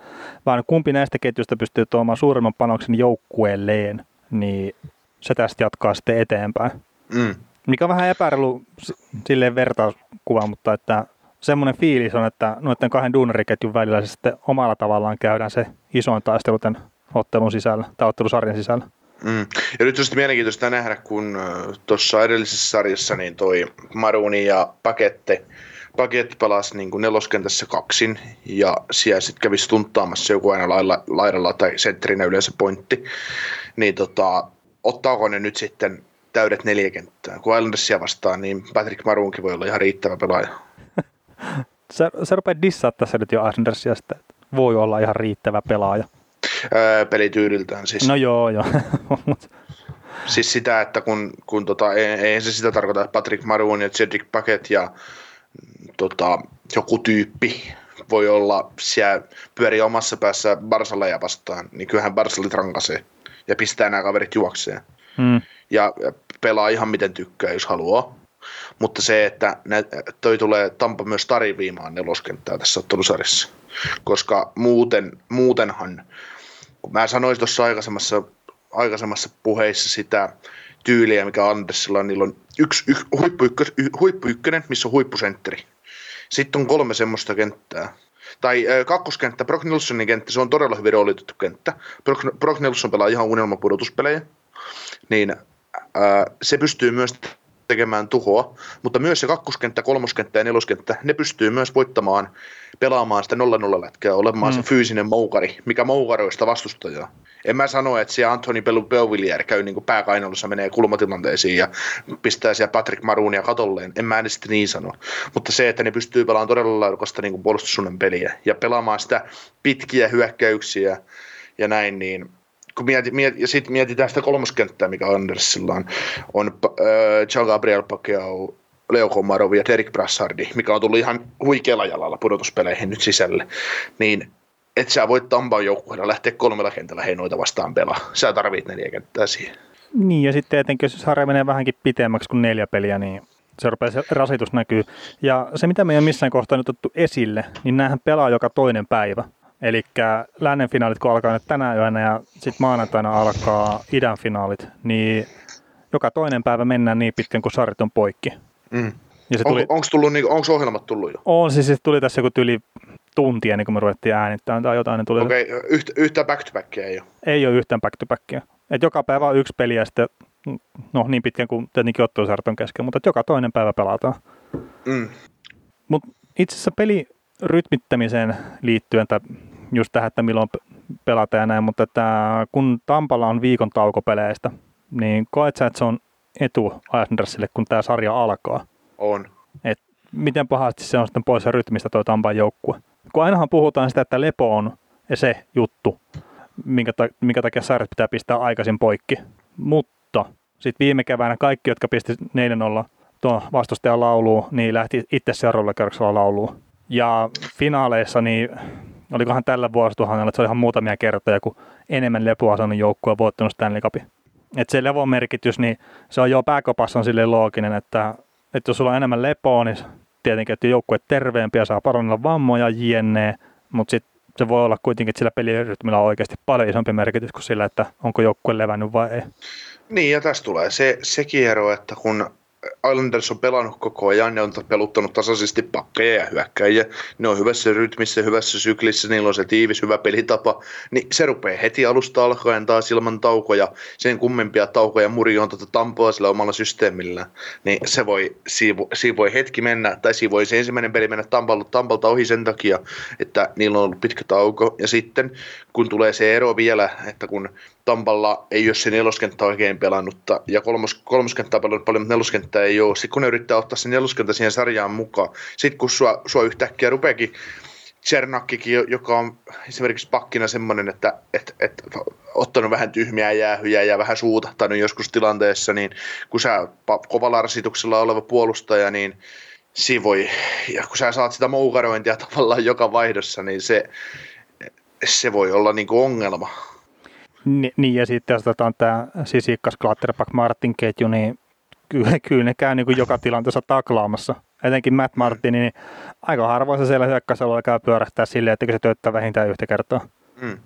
vaan kumpi näistä ketjuista pystyy tuomaan suurimman panoksen joukkueelleen, niin se tästä jatkaa sitten eteenpäin. Mm. Mikä on vähän epäreilu silleen vertauskuva, mutta että semmoinen fiilis on, että noiden kahden duunariketjun välillä se sitten omalla tavallaan käydään se isoin taistelu tämän ottelun sisällä, tai ottelusarjan sisällä. Mm. Ja nyt on mielenkiintoista nähdä, kun tuossa edellisessä sarjassa niin toi Maruni ja Pakette, Pakette pelasi niin kuin neloskentässä kaksin ja siellä sitten kävi stunttaamassa joku aina lailla, laidalla tai sentterinä yleensä pointti. Niin tota, ottaako ne nyt sitten täydet neljä kenttää? Kun Islandersia vastaan, niin Patrick Marunkin voi olla ihan riittävä pelaaja. Sä, sä rupeat dissaa tässä nyt jo Islandersia, että voi olla ihan riittävä pelaaja. Öö, pelityyliltään siis. No joo, joo. Siis sitä, että kun, kun tota, ei, ei se sitä tarkoita, että Patrick Maroon ja Cedric Paquet ja mm, tota, joku tyyppi voi olla siellä pyörii omassa päässä Barsaleja vastaan, niin kyllähän Barsalit rankaisee ja pistää nämä kaverit juokseen. mm, Ja ja pelaa ihan miten tykkää, jos haluaa. Mutta se, että nä- toi tulee Tampa myös tarviimaan neloskenttää tässä ottelusarjassa. Koska muuten, muutenhan kun mä sanoin tuossa aikaisemmassa, aikaisemmassa puheissa sitä tyyliä, mikä Andersilla on, niillä on yksi, yksi huippu, ykkös, huippu ykkönen, missä on huippusentteri. Sitten on kolme semmoista kenttää, tai äh, kakkoskenttä, Brock Nilssonin kenttä, se on todella hyvin roolitettu kenttä. Brock, Brock Nilsson pelaa ihan unelmapudotuspelejä, niin se pystyy myös tekemään tuhoa, mutta myös se kakkoskenttä, kolmoskenttä ja neloskenttä, ne pystyy myös voittamaan, pelaamaan sitä 0-0 lätkää, olemaan mm. se fyysinen moukari, mikä moukaroista vastustajaa. En mä sano, että siellä Anthony Belvillier käy niin pääkainalossa, menee kulmatilanteisiin ja pistää siellä Patrick Maruunia katolleen. En mä edes niin sano. Mutta se, että ne pystyy pelaamaan todella laadukasta niin puolustussuunnan peliä ja pelaamaan sitä pitkiä hyökkäyksiä ja näin, niin kun mieti, mieti, ja sitten mietitään sitä kolmoskenttää, mikä Andersilla on, on äh, Jean Gabriel Pacquiao, Leo Komarov ja Derek Brassardi, mikä on tullut ihan huikealla jalalla pudotuspeleihin nyt sisälle, niin et sä voit Tampan joukkueella lähteä kolmella kentällä heinoita vastaan pelaa. Sä tarvit neljä kenttää siihen. Niin, ja sitten etenkin, jos sarja menee vähänkin pitemmäksi kuin neljä peliä, niin se rupeaa se rasitus näkyy. Ja se, mitä me ei ole missään kohtaa nyt otettu esille, niin näähän pelaa joka toinen päivä. Eli lännen finaalit, kun alkaa nyt tänä yönä ja sitten maanantaina alkaa idän finaalit, niin joka toinen päivä mennään niin pitkän, kun sarjat on poikki. Mm. Ja se tuli... On, onko, tullut, niin, onko ohjelmat tullut jo? On, siis se tuli tässä joku yli tuntia, niin kun me ruvettiin äänittämään tai jotain. Niin tuli... Okei, okay, yhtä, yhtä back-to-backia ei ole? Ei ole yhtään back-to-backia. Et joka päivä on yksi peli ja sitten, no niin pitkän kuin tietenkin ottelusarjat on kesken, mutta joka toinen päivä pelataan. Mm. Mutta itse asiassa peli rytmittämiseen liittyen, tai just tähän, että milloin pelataan ja näin, mutta että kun Tampalla on viikon tauko peleistä, niin koet sä, että se on etu Andersille, kun tämä sarja alkaa? On. Et miten pahasti se on sitten pois rytmistä tuo Tampan joukkue? Kun ainahan puhutaan sitä, että lepo on se juttu, minkä, ta- minkä takia sarjat pitää pistää aikaisin poikki. Mutta sitten viime keväänä kaikki, jotka pisti 4-0 tuon vastustajan lauluun, niin lähti itse seuraavalla kerroksella lauluun. Ja finaaleissa, niin olikohan tällä vuosituhannella, että se oli ihan muutamia kertoja, kun enemmän lepoa saanut joukkue voittanut Stanley Cupin. Että se levon merkitys, niin se on jo pääkopassa on silleen looginen, että, että jos sulla on enemmän lepoa, niin tietenkin, että joukkue terveempiä saa parannella vammoja, jne, mutta sitten se voi olla kuitenkin, että sillä pelirytmillä on oikeasti paljon isompi merkitys kuin sillä, että onko joukkue levännyt vai ei. Niin, ja tässä tulee se, sekin ero, että kun Islanders on pelannut koko ajan ja on peluttanut tasaisesti pakkeja ja hyökkäjiä. Ne on hyvässä rytmissä, hyvässä syklissä, niillä on se tiivis, hyvä pelitapa. Niin se rupeaa heti alusta alkaen taas ilman taukoja, sen kummempia taukoja on tuota Tampoa sillä omalla systeemillä. Niin se voi, siinä, siinä voi hetki mennä, tai siinä voi se ensimmäinen peli mennä Tampalta ohi sen takia, että niillä on ollut pitkä tauko. Ja sitten kun tulee se ero vielä, että kun Tampalla ei ole se neloskenttä oikein pelannut, ja kolmos, kolmoskenttä on pelannut paljon, mutta neloskenttää ei ole. Sitten kun ne yrittää ottaa sen neloskenttä siihen sarjaan mukaan, sitten kun sua, sua yhtäkkiä rupeekin Chernakkikin, joka on esimerkiksi pakkina semmoinen, että et, et, ottanut vähän tyhmiä jäähyjä ja vähän suutahtanut joskus tilanteessa, niin kun sä kovalla rasituksella oleva puolustaja, niin siinä voi, ja kun sä saat sitä moukarointia tavallaan joka vaihdossa, niin se, se voi olla niin kuin ongelma. Ni, niin, ja sitten jos otetaan tämä Sisikas Klatterback Martin ketju, niin kyllä, kyllä ne käy niin kuin joka tilanteessa taklaamassa. Etenkin Matt Martin, niin aika harvoin se siellä hyökkäysalueella käy pyörähtää silleen, että se tööttää vähintään yhtä kertaa. Mm.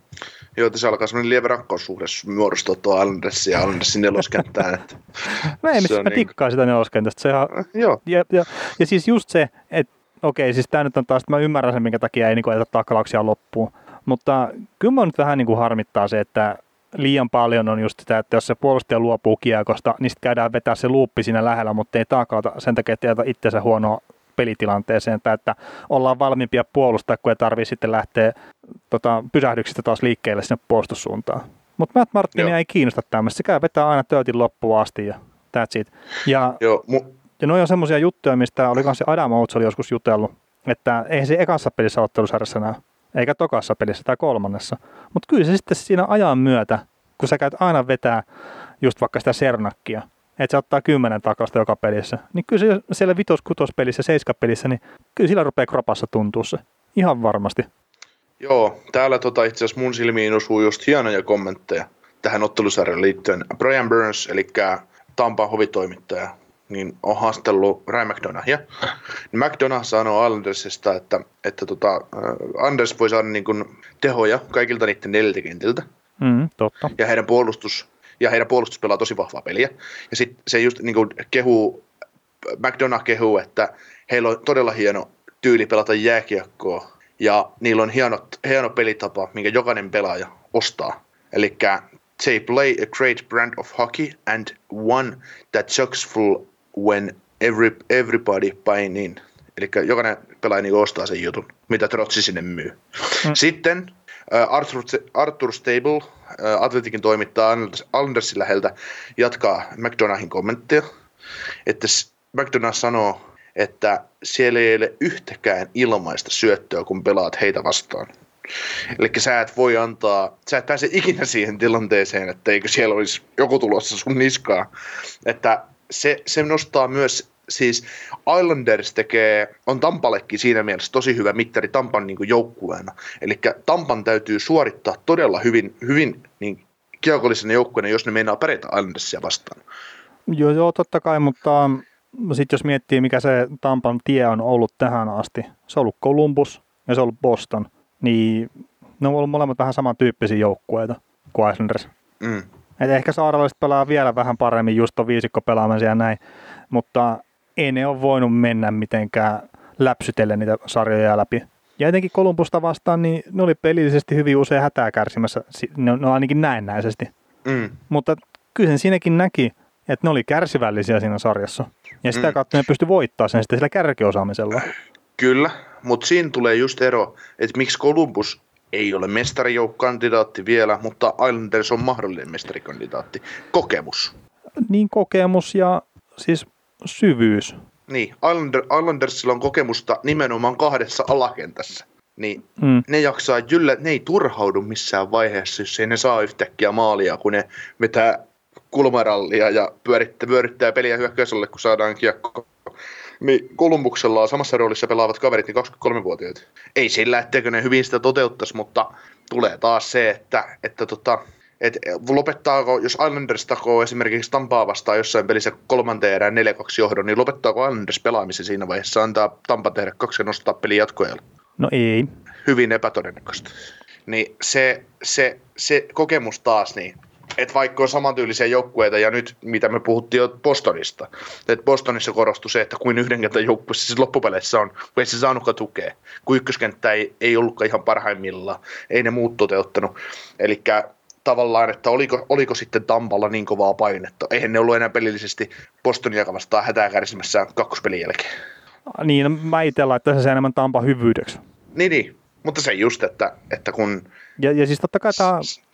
Joo, tässä alkaa semmoinen lievä rakkaussuhde muodostua tuo Aldersin ja Aldersin neloskenttään. Että no ei, missä mä niin... tikkaan sitä neloskentästä. Se ihan... Joo. Ja, ja, ja, siis just se, että okei, siis tämä nyt on taas, että mä ymmärrän sen, minkä takia ei niin kuin, taklauksia loppuun. Mutta kyllä mä nyt vähän niin kuin harmittaa se, että liian paljon on just sitä, että jos se puolustaja luopuu kiekosta, niin sitten käydään vetää se luuppi siinä lähellä, mutta ei taakauta sen takia, että itsensä huonoa pelitilanteeseen, tai että ollaan valmiimpia puolustaa, kun ei tarvitse sitten lähteä tota, pysähdyksistä taas liikkeelle sinne puolustussuuntaan. Mutta Matt Martinia ei kiinnosta tämmöistä, se käy vetää aina töötin loppuun asti ja that's it. Ja, Joo, mu- ja noi on semmoisia juttuja, mistä olikohan se Adam Oates oli joskus jutellut, että ei se ekassa pelissä ottelusarjassa näy eikä tokassa pelissä tai kolmannessa. Mutta kyllä se sitten siinä ajan myötä, kun sä käyt aina vetää just vaikka sitä sernakkia, että se ottaa kymmenen takasta joka pelissä, niin kyllä se siellä vitos, kutos pelissä, seiska pelissä, niin kyllä sillä rupeaa kropassa tuntua se. Ihan varmasti. Joo, täällä tota itse asiassa mun silmiin osuu just hienoja kommentteja tähän ottelusarjan liittyen. Brian Burns, eli Tampa hovitoimittaja, niin on haastellut Ryan McDonahia. Niin McDonagh sanoo Andersista, että, että tota, Anders voi saada niin kuin tehoja kaikilta niiden neljältä kentiltä, Mm, totta. Ja heidän puolustus, ja heidän puolustus pelaa tosi vahvaa peliä. Ja sitten se just niin kuin kehuu, McDonough kehuu, että heillä on todella hieno tyyli pelata jääkiekkoa, ja niillä on hieno, hieno pelitapa, minkä jokainen pelaaja ostaa. Eli they play a great brand of hockey and one that successful when every, everybody buying in. Eli jokainen pelaaja niin ostaa sen jutun, mitä Trotsi sinne myy. Mm. Sitten uh, Arthur, Arthur Stable, uh, Atletikin toimittaa Andersin läheltä, jatkaa McDonaghin kommenttia, että McDonagh sanoo, että siellä ei ole yhtäkään ilmaista syöttöä, kun pelaat heitä vastaan. Eli sä et voi antaa, sä et pääse ikinä siihen tilanteeseen, että eikö siellä olisi joku tulossa sun niskaa. Että se, se nostaa myös, siis Islanders tekee, on Tampallekin siinä mielessä tosi hyvä mittari Tampan niin joukkueena. Eli Tampan täytyy suorittaa todella hyvin, hyvin niin kiekollisena joukkueena, jos ne meinaa pärjätä Islandersia vastaan. Joo, joo, totta kai, mutta sitten jos miettii, mikä se Tampan tie on ollut tähän asti, se on ollut Columbus ja se on ollut Boston, niin ne on ollut molemmat vähän samantyyppisiä joukkueita kuin Islanders. Mm. Et ehkä saaralaiset pelaa vielä vähän paremmin just tuon viisikko pelaamisen ja näin, mutta ei ne ole voinut mennä mitenkään läpsytellen niitä sarjoja läpi. Ja etenkin Kolumbusta vastaan, niin ne oli pelillisesti hyvin usein hätää kärsimässä, ne on ainakin näennäisesti. Mm. Mutta kyllä sen siinäkin näki, että ne oli kärsivällisiä siinä sarjassa. Ja sitä mm. kautta ne pystyi voittamaan sen sitten sillä kärkiosaamisella. Kyllä, mutta siinä tulee just ero, että miksi Columbus ei ole mestarijoukkandidaatti vielä, mutta Islanders on mahdollinen mestarikandidaatti. Kokemus. Niin kokemus ja siis syvyys. Niin, Islander, Islandersilla on kokemusta nimenomaan kahdessa alakentässä. Niin mm. ne jaksaa jyllä, ne ei turhaudu missään vaiheessa, jos ei ne saa yhtäkkiä maalia, kun ne vetää kulmarallia ja pyörittää, pyörittää peliä hyökkäysolle, kun saadaan kiekko. Niin Kolumbuksella on samassa roolissa pelaavat kaverit, niin 23-vuotiaat. Ei sillä, etteikö ne hyvin sitä toteuttaisi, mutta tulee taas se, että, että tota, et lopettaako, jos Islanders takoo esimerkiksi Tampaa vastaan jossain pelissä kolmanteen erään 4-2 johdon, niin lopettaako Islanders pelaamisen siinä vaiheessa, antaa Tampa tehdä kaksi ja nostaa peli jatkoajalla? No ei. Hyvin epätodennäköistä. Niin se, se, se kokemus taas, niin että vaikka on samantyylisiä joukkueita, ja nyt mitä me puhuttiin jo Bostonista, että Bostonissa korostui se, että kuin yhden kentän joukkueessa siis loppupeleissä on, kun ei se saanutkaan tukea, kun ykköskenttä ei, ei ollutkaan ihan parhaimmillaan, ei ne muut toteuttanut. Eli tavallaan, että oliko, oliko sitten Tampalla niin kovaa painetta. Eihän ne ollut enää pelillisesti Bostonia vastaan hätää kärsimässä kakkospelin jälkeen. Niin, no, mä itse laittaisin sen enemmän Tampa hyvyydeksi. Niin, niin. Mutta se just, että, että kun... Ja, ja siis totta kai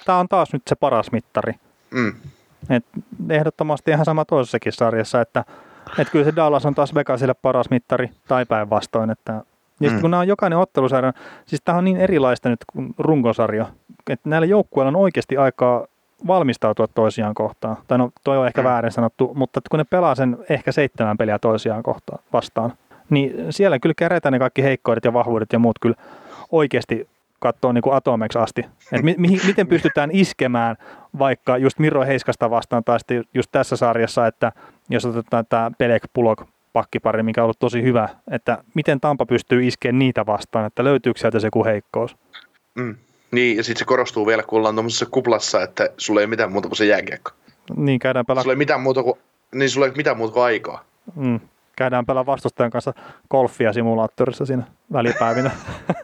tämä on taas nyt se paras mittari. Mm. Et ehdottomasti ihan sama toisessakin sarjassa, että et kyllä se Dallas on taas Vegasille paras mittari tai päinvastoin. Että, ja mm. kun nämä on jokainen ottelusarja, siis tämä on niin erilaista nyt kuin runkosarja, että näillä joukkueilla on oikeasti aikaa valmistautua toisiaan kohtaan. Tai no toi on ehkä mm. väärin sanottu, mutta kun ne pelaa sen ehkä seitsemän peliä toisiaan kohtaan vastaan, niin siellä kyllä kerätään ne kaikki heikkoudet ja vahvuudet ja muut kyllä oikeasti katsoa niin kuin atomeksi asti. Et mi- mi- miten pystytään iskemään vaikka just Miro Heiskasta vastaan tai sitten just tässä sarjassa, että jos otetaan tämä Pelek Pulok pakkipari, mikä on ollut tosi hyvä, että miten Tampa pystyy iskemään niitä vastaan, että löytyykö sieltä se kuin heikkous. Mm. Niin, ja sitten se korostuu vielä, kun ollaan tuommoisessa kuplassa, että sulla ei mitään muuta kuin se jääkiekko. Niin, käydään pelaa. Sulla ei mitään muuta kuin, niin sulla ei mitään muuta kuin aikaa. Mm käydään pelaa vastustajan kanssa golfia simulaattorissa siinä välipäivinä.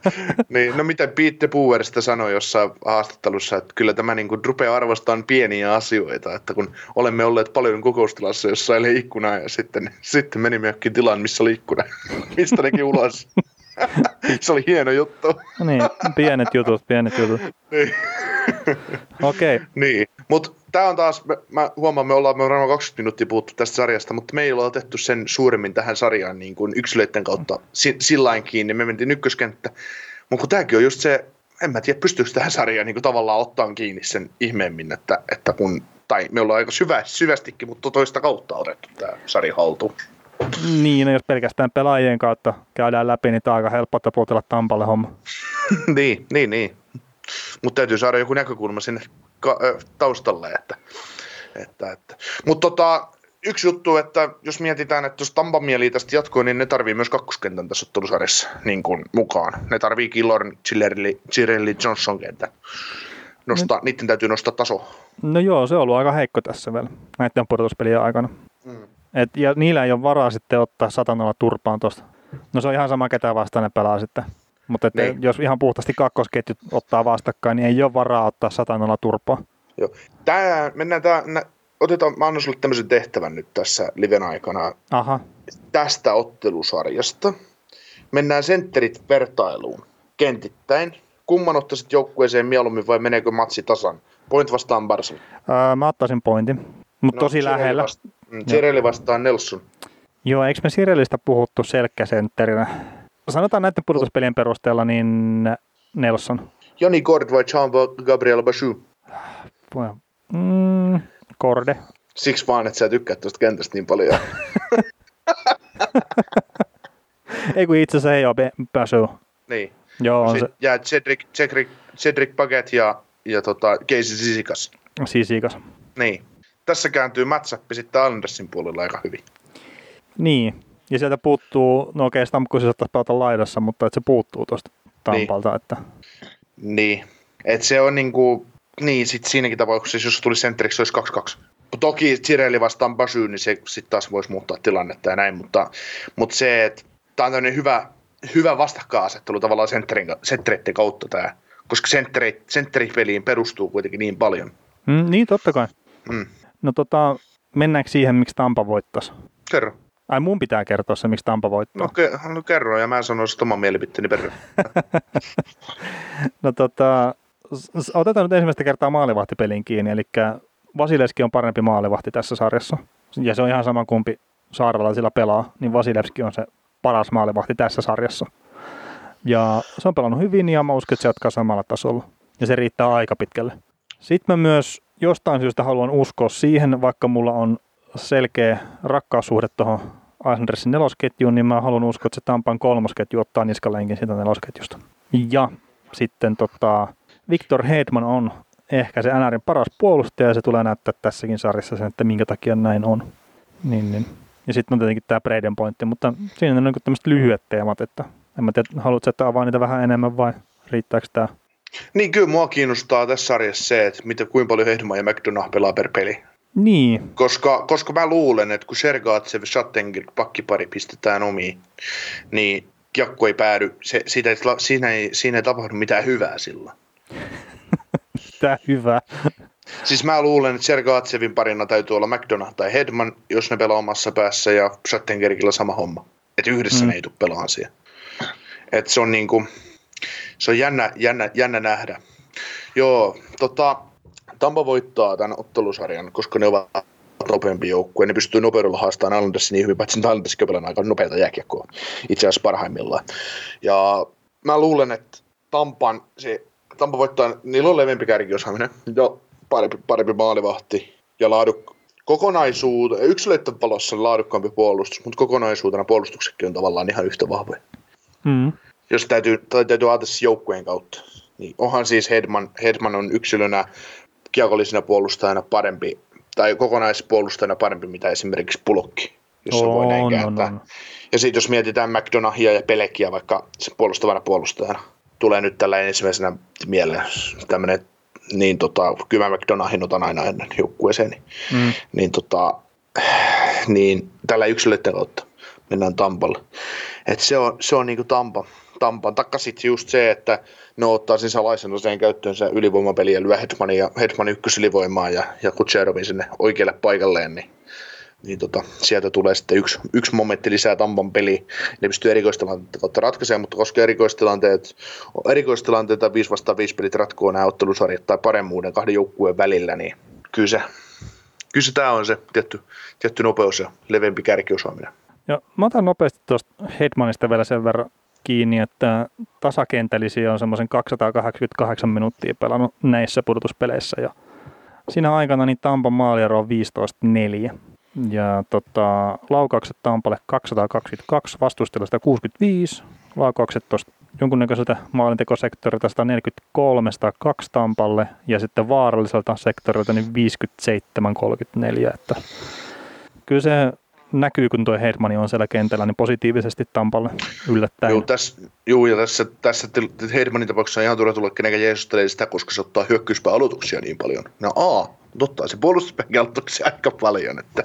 niin, no miten Pete Puer sitä sanoi jossain haastattelussa, että kyllä tämä niin kuin rupeaa arvostamaan pieniä asioita, että kun olemme olleet paljon kokoustilassa, jossa ei ikkuna ja sitten, sitten menimme johonkin tilaan, missä oli ikkuna, mistä nekin ulos. se oli hieno juttu. Niin, pienet jutut, pienet jutut. niin. Okei. Okay. Niin, mutta tämä on taas, mä, mä huomaan, me ollaan, me ollaan 20 minuuttia puhuttu tästä sarjasta, mutta me ei olla otettu sen suuremmin tähän sarjaan niin kuin yksilöiden kautta si, sillain kiinni. Me mentiin ykköskenttä. Mutta kun tämäkin on just se, en mä tiedä, pystyykö tähän sarjaan niin kuin tavallaan ottaa kiinni sen ihmeemmin, että, että kun, tai me ollaan aika syvä, syvästikin, mutta toista kautta otettu tämä sarja haltuun. Niin, no jos pelkästään pelaajien kautta käydään läpi, niin tämä on aika helppo taputella Tampalle homma. niin, niin, niin. Mutta täytyy saada joku näkökulma sinne taustalle. Että, että, että. Mutta tota, yksi juttu, että jos mietitään, että jos Tampa mieli tästä jatkuu, niin ne tarvii myös kakkoskentän tässä ottelusarjassa niin kuin mukaan. Ne tarvii Killorn, Chillerli, Chirelli, Johnson kentän. nostaa, no. niiden täytyy nostaa taso. No joo, se on ollut aika heikko tässä vielä näiden pudotuspelien aikana. Mm. Et, ja niillä ei ole varaa sitten ottaa satanalla turpaan tuosta. No se on ihan sama, ketä vastaan ne pelaa sitten. Mutta että niin. jos ihan puhtaasti kakkosketjut ottaa vastakkain, niin ei ole varaa ottaa satanalla turpaa. Joo. Tää, mennään tää, nä, otetaan, mä annan sulle tämmöisen tehtävän nyt tässä liven aikana. Aha. Tästä ottelusarjasta. Mennään sentterit vertailuun kentittäin. Kumman ottaisit joukkueeseen mieluummin vai meneekö matsi tasan? Point vastaan Barca. Öö, mä ottaisin pointin, mutta no, tosi lähellä. Vasta, mm, vastaan Nelson. Joo, eikö me Sirelistä puhuttu selkkäsentterinä? Sanotaan näiden pudotuspelien perusteella, niin Nelson. Joni Kord vai Jean Gabriel Bachou? Mm, Korde. Siksi vaan, että sä tykkäät tuosta kentästä niin paljon. ei kun itse asiassa ei ole Bachou. Niin. Joo, on se. Ja Cedric, Cedric, Cedric Paget ja, ja tota, Casey Sisikas. Sisikas. Niin. Tässä kääntyy matchup sitten Andersin puolella aika hyvin. Niin, ja sieltä puuttuu, no okei, Stamkos saattaisi pelata laidassa, mutta että se puuttuu tuosta Tampalta. Niin. Että... Niin, että se on niinku, niin sit siinäkin tapauksessa, jos tuli sentteriksi, se olisi 2-2. Toki Cirelli vastaan Basy, niin se sitten taas voisi muuttaa tilannetta ja näin, mutta, mutta se, että tämä on tämmöinen hyvä, hyvä vastakkainasettelu tavallaan senttereiden kautta tämä, koska sentteripeliin perustuu kuitenkin niin paljon. Mm, niin, totta kai. Mm. No tota, mennäänkö siihen, miksi Tampa voittaisi? Kerro. Ai mun pitää kertoa se, miksi Tampa voittaa. No, ke- no kerro, ja mä sanon sitten oman mielipiteeni perään. no tota, otetaan nyt ensimmäistä kertaa maalivahtipelin kiinni, eli Vasilevski on parempi maalivahti tässä sarjassa. Ja se on ihan sama kumpi sillä pelaa, niin Vasilevski on se paras maalivahti tässä sarjassa. Ja se on pelannut hyvin ja mä uskon, että se jatkaa samalla tasolla. Ja se riittää aika pitkälle. Sitten mä myös jostain syystä haluan uskoa siihen, vaikka mulla on selkeä rakkaussuhde tuohon Islandersin nelosketjuun, niin mä haluan uskoa, että se Tampan kolmosketju ottaa niskalenkin siitä nelosketjusta. Ja sitten tota, Victor Hedman on ehkä se NRin paras puolustaja ja se tulee näyttää tässäkin sarjassa sen, että minkä takia näin on. Niin, niin. Ja sitten on tietenkin tämä Braden pointti, mutta siinä on niin tämmöiset lyhyet teemat, että en mä tiedä, haluatko, että avaa niitä vähän enemmän vai riittääkö tämä? Niin kyllä mua kiinnostaa tässä sarjassa se, että mitä, kuinka paljon Hedman ja McDonough pelaa per peli. Niin. Koska, koska mä luulen, että kun Sergatsev Schattenger pakkipari pistetään omiin, niin kiekko ei päädy, se, siitä ei, siinä, ei, siinä ei tapahdu mitään hyvää silloin. Mitä hyvää? Siis mä luulen, että Sergatsevin parina täytyy olla McDonough tai Hedman, jos ne pelaa omassa päässä, ja Schattengerkilla sama homma. Että yhdessä mm. ne ei tule pelaan siihen. Et se on niinku, se on jännä, jännä, jännä nähdä. Joo, tota, Tampa voittaa tämän ottelusarjan, koska ne ovat nopeampi joukkue. Ne pystyy nopeudella haastamaan Islandersin niin hyvin, paitsi Islanders pelaa aika nopeata jääkiekkoa itse asiassa parhaimmillaan. Ja mä luulen, että Tampan, se, Tampa voittaa, niillä on leveämpi kärkiosaaminen ja parempi, parempi maalivahti ja laaduk, kokonaisuutena, yksilöiden valossa laadukkaampi puolustus, mutta kokonaisuutena puolustuksetkin on tavallaan ihan yhtä vahvoja. Mm. Jos täytyy, täytyy ajatella joukkueen kautta. Niin onhan siis Hedman, Hedman on yksilönä kiekollisena puolustajana parempi, tai kokonaispuolustajana parempi, mitä esimerkiksi Pulokki, jos on, voi näin kääntää. On, on. Ja sitten jos mietitään McDonahia ja Pelekiä vaikka se puolustavana puolustajana, tulee nyt tällä ensimmäisenä mieleen tämmöinen, niin tota, kyllä mä McDonahin otan aina ennen joukkueeseen, niin, mm. niin, tota, niin tällä yksilöiden kautta mennään Tampalle. Et se on, se on niinku Tampa, Tampan. Takka sitten just se, että ne ottaa sen salaisen usein käyttöönsä ylivoimapeliä ja lyö Hetmanin, ja Hetman ykkösylivoimaa ja, ja Kutserovin sinne oikealle paikalleen, niin, niin tota, sieltä tulee sitten yksi, yksi momentti lisää Tampan peli. Ne pystyy erikoistilanteita kautta ratkaisemaan, mutta koska erikoistilanteet, erikoistilanteita 5 vastaan 5 pelit ratkoo nämä ottelusarjat tai paremmuuden kahden joukkueen välillä, niin kyllä se, kyllä se tämä on se tietty, tietty nopeus ja leveämpi kärkiosaaminen. Ja mä otan nopeasti tuosta Hetmanista vielä sen verran kiinni, että tasakentällisiä on semmoisen 288 minuuttia pelannut näissä pudotuspeleissä ja siinä aikana niin Tampan maaliero on 15-4. Ja tota, laukaukset Tampalle 222, vastustajalla 165, laukaukset tuosta jonkunnäköiseltä maalintekosektorilta 143, 102 Tampalle ja sitten vaaralliselta sektorilta niin 57-34. Että kyllä se näkyy, kun tuo Hedmani on siellä kentällä, niin positiivisesti Tampalle yllättäen. Joo, tässä, joo ja tässä, tässä Hedmanin tapauksessa on ihan turha tulla kenenkään jeesustelee sitä, koska se ottaa hyökkäyspää aloituksia niin paljon. No a, ottaa se puolustuspään aloituksia aika paljon. Että,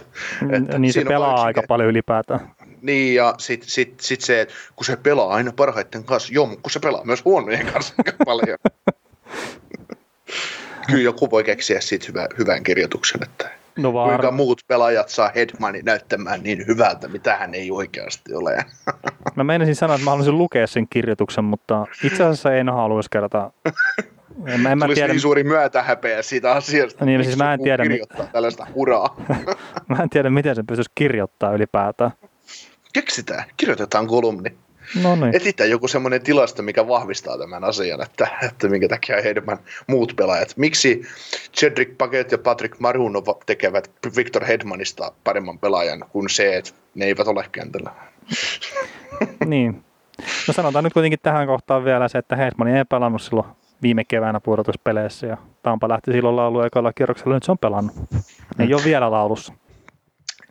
että niin se pelaa aika paljon ylipäätään. Niin, ja sitten sit, sit se, että kun se pelaa aina parhaiten kanssa, joo, mutta kun se pelaa myös huonojen kanssa aika paljon. Kyllä joku voi keksiä siitä hyvä, hyvän kirjoituksen, että no var... kuinka muut pelaajat saa Hedmani näyttämään niin hyvältä, mitä hän ei oikeasti ole. Mä meinasin sanoa, että mä haluaisin lukea sen kirjoituksen, mutta itse asiassa en haluaisi kertoa. En, en mä tiedä... niin suuri myötähäpeä siitä asiasta. Niin, siis mä en tiedä, kirjoittaa tällaista uraa. mä en tiedä, miten se pystyisi kirjoittaa ylipäätään. Keksitään, kirjoitetaan kolumni. No niin. Etitään joku semmoinen tilasto, mikä vahvistaa tämän asian, että, että minkä takia heidän muut pelaajat. Miksi Cedric Paget ja Patrick Marunov tekevät Victor Hedmanista paremman pelaajan kuin se, että ne eivät ole kentällä. niin. No sanotaan nyt kuitenkin tähän kohtaan vielä se, että Hedman ei pelannut silloin viime keväänä pudotuspeleissä ja Tampa lähti silloin laulu ekalla kierroksella, nyt se on pelannut. Ei ole vielä laulussa.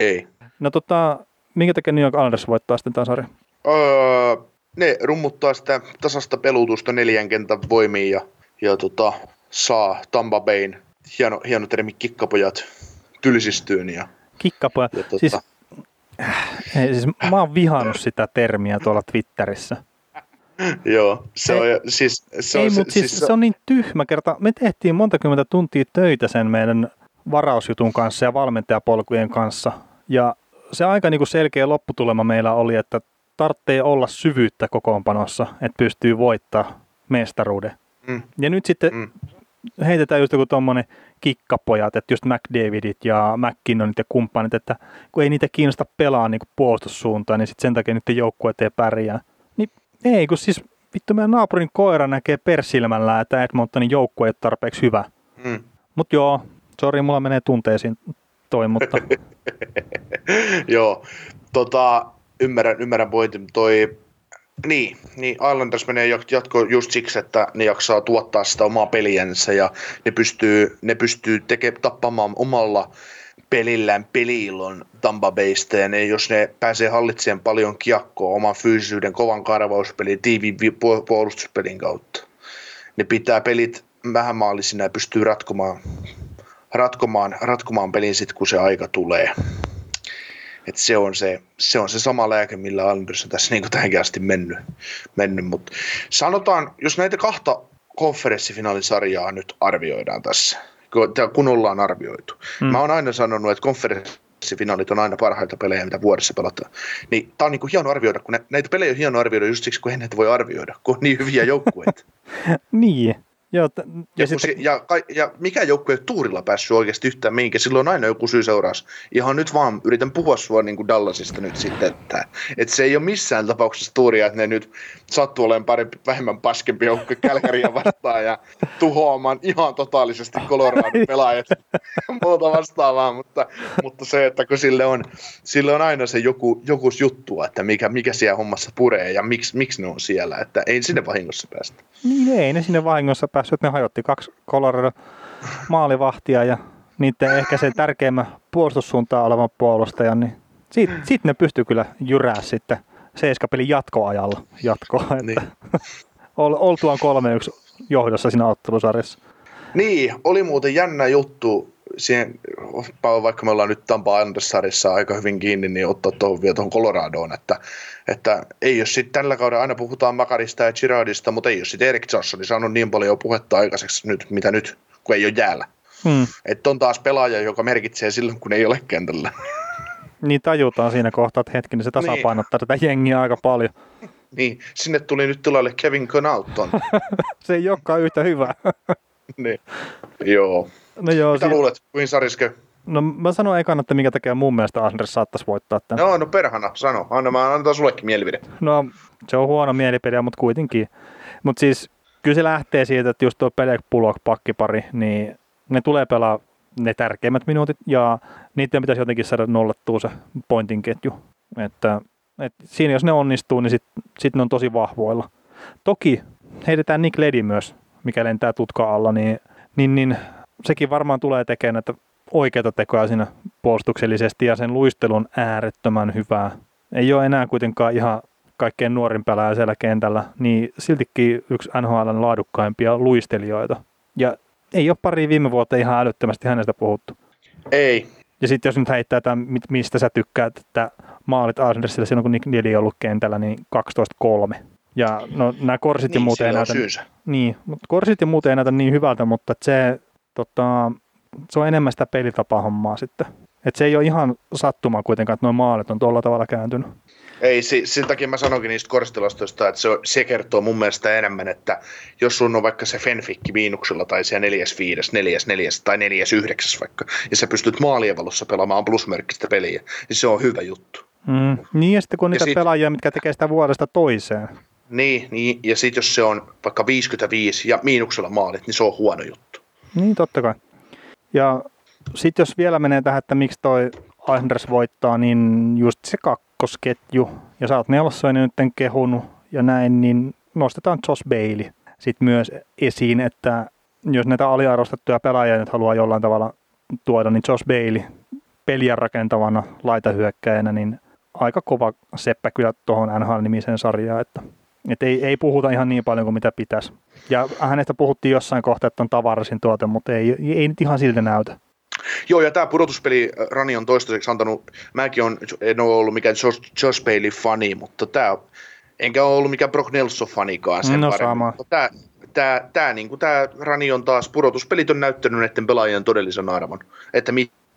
Ei. No tota, minkä takia New York Islanders voittaa sitten tämän sarjan? Öö, ne rummuttaa sitä tasasta pelutusta neljän kentän voimiin ja, ja tota, saa Tampa Bayn, hieno, hieno termi, kikkapojat tylsistyyn. Ja, kikkapojat, ja, tota, siis, äh, ei, siis mä oon vihannut sitä termiä tuolla Twitterissä. Joo, se on, siis, se ei, on, mutta siis, siis se on niin tyhmä kerta. Me tehtiin monta kymmentä tuntia töitä sen meidän varausjutun kanssa ja valmentajapolkujen kanssa. Ja se aika niin kuin selkeä lopputulema meillä oli, että tarvitsee olla syvyyttä kokoonpanossa, että pystyy voittaa mestaruuden. Mm. Ja nyt sitten mm. heitetään just joku tuommoinen kikkapojat, että just McDavidit ja McKinnonit ja kumppanit, että kun ei niitä kiinnosta pelaa niin puolustussuuntaan, niin sitten sen takia niiden joukkueet ei pärjää. Niin ei, kun siis vittu meidän naapurin koira näkee persilmällä, että Edmontonin joukkue ei ole tarpeeksi hyvä. Mm. Mutta joo, sori, mulla menee tunteisiin toi, mutta... joo, tota, ymmärrän, ymmärrän pointin. Toi, niin, niin Islanders menee jatko just siksi, että ne jaksaa tuottaa sitä omaa peliänsä ja ne pystyy, ne pystyy teke, tappamaan omalla pelillään peliilon Tampa Baysta ja ne, jos ne pääsee hallitsemaan paljon kiekkoa oman fyysisyyden, kovan karvauspelin, tiiviin puolustuspelin kautta. Ne pitää pelit vähän maallisina ja pystyy ratkomaan, ratkomaan, ratkomaan pelin sitten, kun se aika tulee. Et se, on se, se on se sama lääke, millä Anders on tässä niin tähänkin asti mennyt. mennyt. Mutta sanotaan, jos näitä kahta konferenssifinaalisarjaa nyt arvioidaan tässä, kun ollaan arvioitu. Hmm. Mä oon aina sanonut, että konferenssifinaalit on aina parhaita pelejä, mitä vuodessa pelataan. Niin tää on niin kuin hieno arvioida, kun näitä pelejä on hieno arvioida just siksi, kun ei näitä voi arvioida, kun on niin hyviä joukkueita. niin, Joo, t- ja, ja, sitten... se, ja, ja, mikä joukkue ei tuurilla päässyt oikeasti yhtään mihinkä, silloin on aina joku syy seuraus. Ihan nyt vaan yritän puhua sua niin kuin Dallasista nyt sitten, että, että se ei ole missään tapauksessa tuuria, että ne nyt sattuu olemaan parempi, vähemmän paskempi joukkue Kälkäriä vastaan ja tuhoamaan ihan totaalisesti Colorado pelaajat muuta vastaavaa, mutta, mutta se, että kun sille on, sille on aina se joku, joku juttu, että mikä, mikä siellä hommassa puree ja miksi, miksi ne on siellä, että ei sinne vahingossa päästä. Niin ei ne sinne vahingossa päästä päässyt, ne hajotti kaksi Colorado maalivahtia ja niiden ehkä se tärkeimmän puolustussuuntaan olevan puolustajan, niin siitä, siitä ne pystyy kyllä jyrää sitten seiskapelin jatkoajalla jatkoa. Että niin. oltuaan 3-1 johdossa siinä ottelusarjassa. Niin, oli muuten jännä juttu siihen, vaikka me ollaan nyt Tampa Islanders aika hyvin kiinni, niin ottaa tuohon vielä tuohon Coloradoon, että, että ei jos sitten tällä kaudella aina puhutaan Makarista ja Girardista, mutta ei jos sitten Erik Johnson saanut niin paljon puhetta aikaiseksi nyt, mitä nyt, kun ei ole jäällä. Hmm. Että on taas pelaaja, joka merkitsee silloin, kun ei ole kentällä. Niin tajutaan siinä kohtaa, että hetkinen se tasapainottaa niin. tätä jengiä aika paljon. Niin, sinne tuli nyt tilalle Kevin Connaughton. se ei olekaan yhtä hyvä. niin, joo. No joo, Mitä si- luulet, kuin sariskö? No mä sanon ekan, että minkä takia mun mielestä Anders saattaisi voittaa tämän. No, no perhana, sano. Anna, mä annan sullekin mielipide. No, se on huono mielipide, mutta kuitenkin. Mutta siis kyllä se lähtee siitä, että just tuo Pelek Pulok pakkipari, niin ne tulee pelaa ne tärkeimmät minuutit ja niiden pitäisi jotenkin saada nollattua se pointin ketju. Että, et siinä jos ne onnistuu, niin sitten sit ne on tosi vahvoilla. Toki heitetään Nick Ledi myös, mikä lentää tutka alla, niin, niin, niin sekin varmaan tulee tekemään, että oikeita tekoja siinä puolustuksellisesti ja sen luistelu on äärettömän hyvää. Ei ole enää kuitenkaan ihan kaikkein nuorin pelaaja siellä kentällä, niin siltikin yksi NHLn laadukkaimpia luistelijoita. Ja ei ole pari viime vuotta ihan älyttömästi hänestä puhuttu. Ei. Ja sitten jos nyt heittää, että mistä sä tykkäät, että maalit Arsendersilla silloin, kun Nick Neal on ollut kentällä, niin 12-3. Ja no, nämä korsit niin, ja muut ei näytä... Niin, mutta korsit ja muut ei näytä niin hyvältä, mutta se, tota, se on enemmän sitä pelitapahommaa sitten. Et se ei ole ihan sattuma kuitenkaan, että nuo maalit on tuolla tavalla kääntynyt. Ei, sen takia mä sanoinkin niistä koristilastoista, että se, se kertoo mun mielestä enemmän, että jos sun on vaikka se Fenfikki miinuksella tai se 4-5, 4 tai 4-9 vaikka, ja sä pystyt maalien valossa pelaamaan plusmerkkistä peliä, niin se on hyvä juttu. Mm, niin ja sitten kun on niitä sit, pelaajia, mitkä tekee sitä vuodesta toiseen. Niin, niin ja sitten jos se on vaikka 55 ja miinuksella maalit, niin se on huono juttu. Niin, totta kai. Ja sitten jos vielä menee tähän, että miksi toi Anders voittaa, niin just se kakkosketju, ja sä oot nelossoinen nyt kehunut ja näin, niin nostetaan Josh Bailey sitten myös esiin, että jos näitä aliarvostettuja pelaajia nyt haluaa jollain tavalla tuoda, niin Josh Bailey peliä rakentavana laitahyökkäjänä, niin aika kova seppä kyllä tuohon NHL-nimiseen sarjaan, että, että ei, ei, puhuta ihan niin paljon kuin mitä pitäisi. Ja hänestä puhuttiin jossain kohtaa, että on tavarasin tuote, mutta ei, ei nyt ihan siltä näytä. Joo, ja tämä pudotuspeli äh, Rani on toistaiseksi antanut, mäkin on, en ole ollut mikään Josh, Josh Bailey-fani, mutta tämä, enkä ole ollut mikään Brock Nelson-fanikaan sen no, paremmin. Tämä, tämä, tämä, niin kuin tämä Rani on taas, pudotuspelit on näyttänyt näiden pelaajien todellisen arvon, että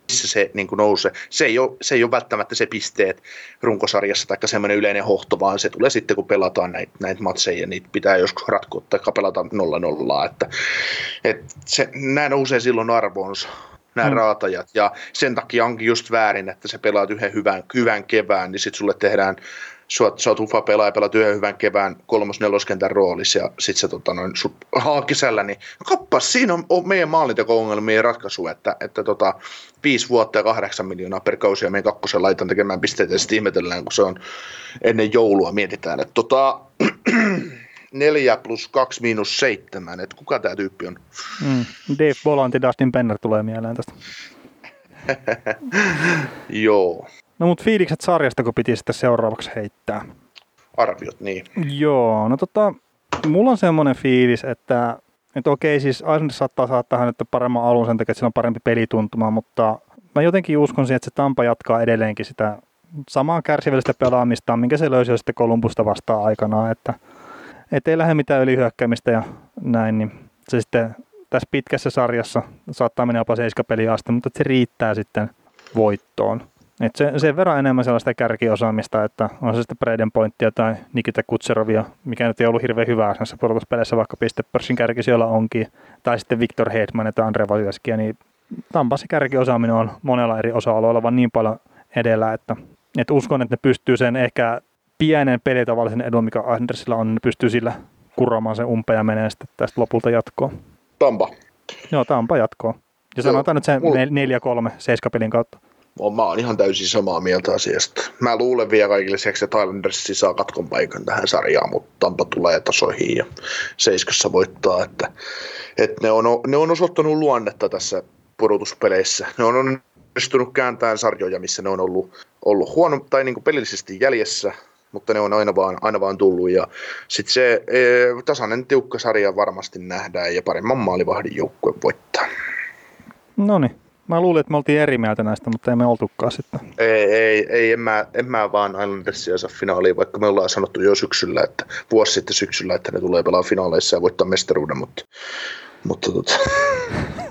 missä se niin kuin nousee. Se ei, ole, se ei ole välttämättä se pisteet runkosarjassa tai semmoinen yleinen hohto, vaan se tulee sitten, kun pelataan näitä, näitä matseja, niitä pitää joskus ratkoa tai pelata nolla nollaa. Että, että se, nämä nousee silloin arvoonsa nämä mm. raatajat. Ja sen takia onkin just väärin, että sä pelaat yhden hyvän, hyvän kevään, niin sitten sulle tehdään, sä, sä oot ufa pelaaja, pelaat yhden hyvän kevään kolmos neloskentän roolissa ja sitten se tota, noin, sut, kesällä, niin kappas, siinä on, on meidän maalinteko-ongelmien ratkaisu, että, että tota, viisi vuotta ja kahdeksan miljoonaa per kausi ja meidän kakkosen laitan tekemään pisteitä ja sitten ihmetellään, kun se on ennen joulua, mietitään, että tota, 4 plus 2 miinus 7, että kuka tämä tyyppi on? Mm. Dave Volanti, Dustin Penner tulee mieleen tästä. Joo. No mutta fiilikset sarjasta, kun piti sitten seuraavaksi heittää. Arviot, niin. Joo, no tota, mulla on semmoinen fiilis, että, että okei, siis Islanders saattaa saattaa nyt paremman alun sen takia, että sillä on parempi pelituntuma, mutta mä jotenkin uskon siihen, että se Tampa jatkaa edelleenkin sitä samaa kärsivällistä pelaamista, minkä se löysi sitten Kolumbusta vastaan aikanaan, että – ettei lähde mitään ylihyökkäämistä ja näin, niin se sitten tässä pitkässä sarjassa saattaa mennä jopa seiskapeliin asti, mutta se riittää sitten voittoon. Et se, sen verran enemmän sellaista kärkiosaamista, että on se sitten Braden Pointtia tai Nikita Kutserovia, mikä nyt ei ollut hirveän hyvää näissä pudotuspeleissä, vaikka pistepörssin kärki siellä onkin, tai sitten Victor Hedman ja Andre Valjaskia, niin Tampa se kärkiosaaminen on monella eri osa-alueella vaan niin paljon edellä, että, että uskon, että ne pystyy sen ehkä pienen pelitavallisen edun, mikä Andersilla on, niin pystyy sillä kuraamaan sen umpeen ja menee sitten tästä lopulta jatkoon. Tampa. Joo, Tampa jatkoon. Ja sanotaan nyt sen mulla... 4-3 seiskapelin kautta. Mä oon ihan täysin samaa mieltä asiasta. Mä luulen vielä kaikille seksi, että Islanders saa katkon paikan tähän sarjaan, mutta Tampa tulee tasoihin ja Seiskassa voittaa. Että, että ne, on, ne on osoittanut luonnetta tässä pudotuspeleissä. Ne on onnistunut kääntämään sarjoja, missä ne on ollut, ollut huono tai niin kuin pelillisesti jäljessä, mutta ne on aina vaan, aina vaan tullut. Ja sitten se e, tasainen tiukka sarja varmasti nähdään ja paremman maalivahdin joukkue voittaa. No niin. Mä luulin, että me oltiin eri mieltä näistä, mutta emme oltukaan sitten. Ei, ei, ei en, mä, en mä vaan Islandersia saa finaaliin, vaikka me ollaan sanottu jo syksyllä, että vuosi sitten syksyllä, että ne tulee pelaa finaaleissa ja voittaa mestaruuden, mutta, mutta tota,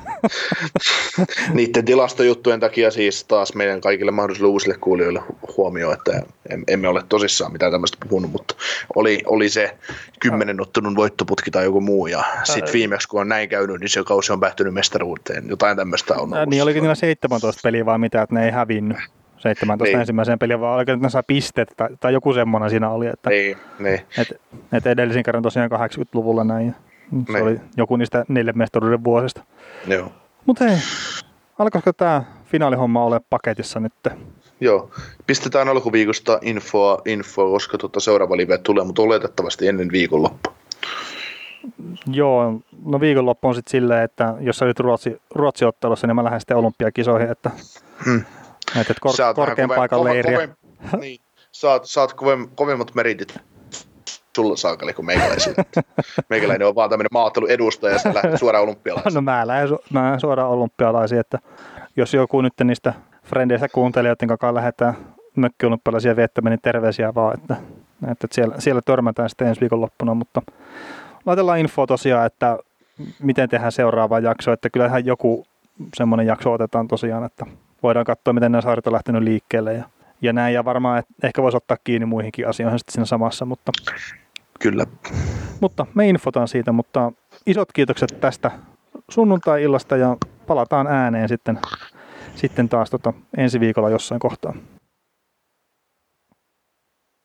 niiden tilastojuttujen takia siis taas meidän kaikille mahdollisille uusille kuulijoille huomioon, että emme ole tosissaan mitään tämmöistä puhunut, mutta oli, oli se kymmenen ottunut voittoputki tai joku muu ja sitten viimeksi kun on näin käynyt, niin se kausi on päättynyt mestaruuteen. Jotain tämmöistä on ollut. Niin olikin niillä 17 peliä vai mitä, että ne ei hävinnyt. 17 niin. ensimmäiseen peliin, vaan oliko, ne saa pisteet tai, tai joku semmoinen siinä oli. Että, niin, niin. Et, et edellisen kerran tosiaan 80-luvulla näin. Se niin. oli joku niistä neljän mestaruuden vuosista. Joo. Mutta hei, alkaisiko tämä finaalihomma ole paketissa nyt? Joo, pistetään alkuviikosta infoa, infoa koska tuota seuraava live tulee, mutta oletettavasti ennen viikonloppua. Joo, no viikonloppu on sitten silleen, että jos sä olit Ruotsi, Ruotsi-ottelussa, niin mä lähden sitten olympiakisoihin, että, Hmm. että kor, korkean paikan leiriä. kovem- niin, saat, saat kovem, kovemmat meritit sulla saakeli kuin meikäläisillä. Meikäläinen on vaan tämmöinen maattelun edustaja ja lähtee suoraan olympialaisiin. No mä lähden, su- mä lähden suoraan olympialaisiin, että jos joku nyt niistä frendeistä kuuntelijoiden kanssa lähdetään mökkiolympialaisia viettämään, niin terveisiä vaan, että, että siellä, siellä törmätään sitten ensi viikonloppuna, mutta laitellaan infoa tosiaan, että miten tehdään seuraava jakso, että kyllähän joku semmoinen jakso otetaan tosiaan, että voidaan katsoa, miten nämä saaret on lähtenyt liikkeelle ja, ja näin, ja varmaan että ehkä voisi ottaa kiinni muihinkin asioihin sitten siinä samassa, mutta Kyllä. mutta me infotaan siitä, mutta isot kiitokset tästä sunnuntai-illasta ja palataan ääneen sitten, sitten taas tota ensi viikolla jossain kohtaa.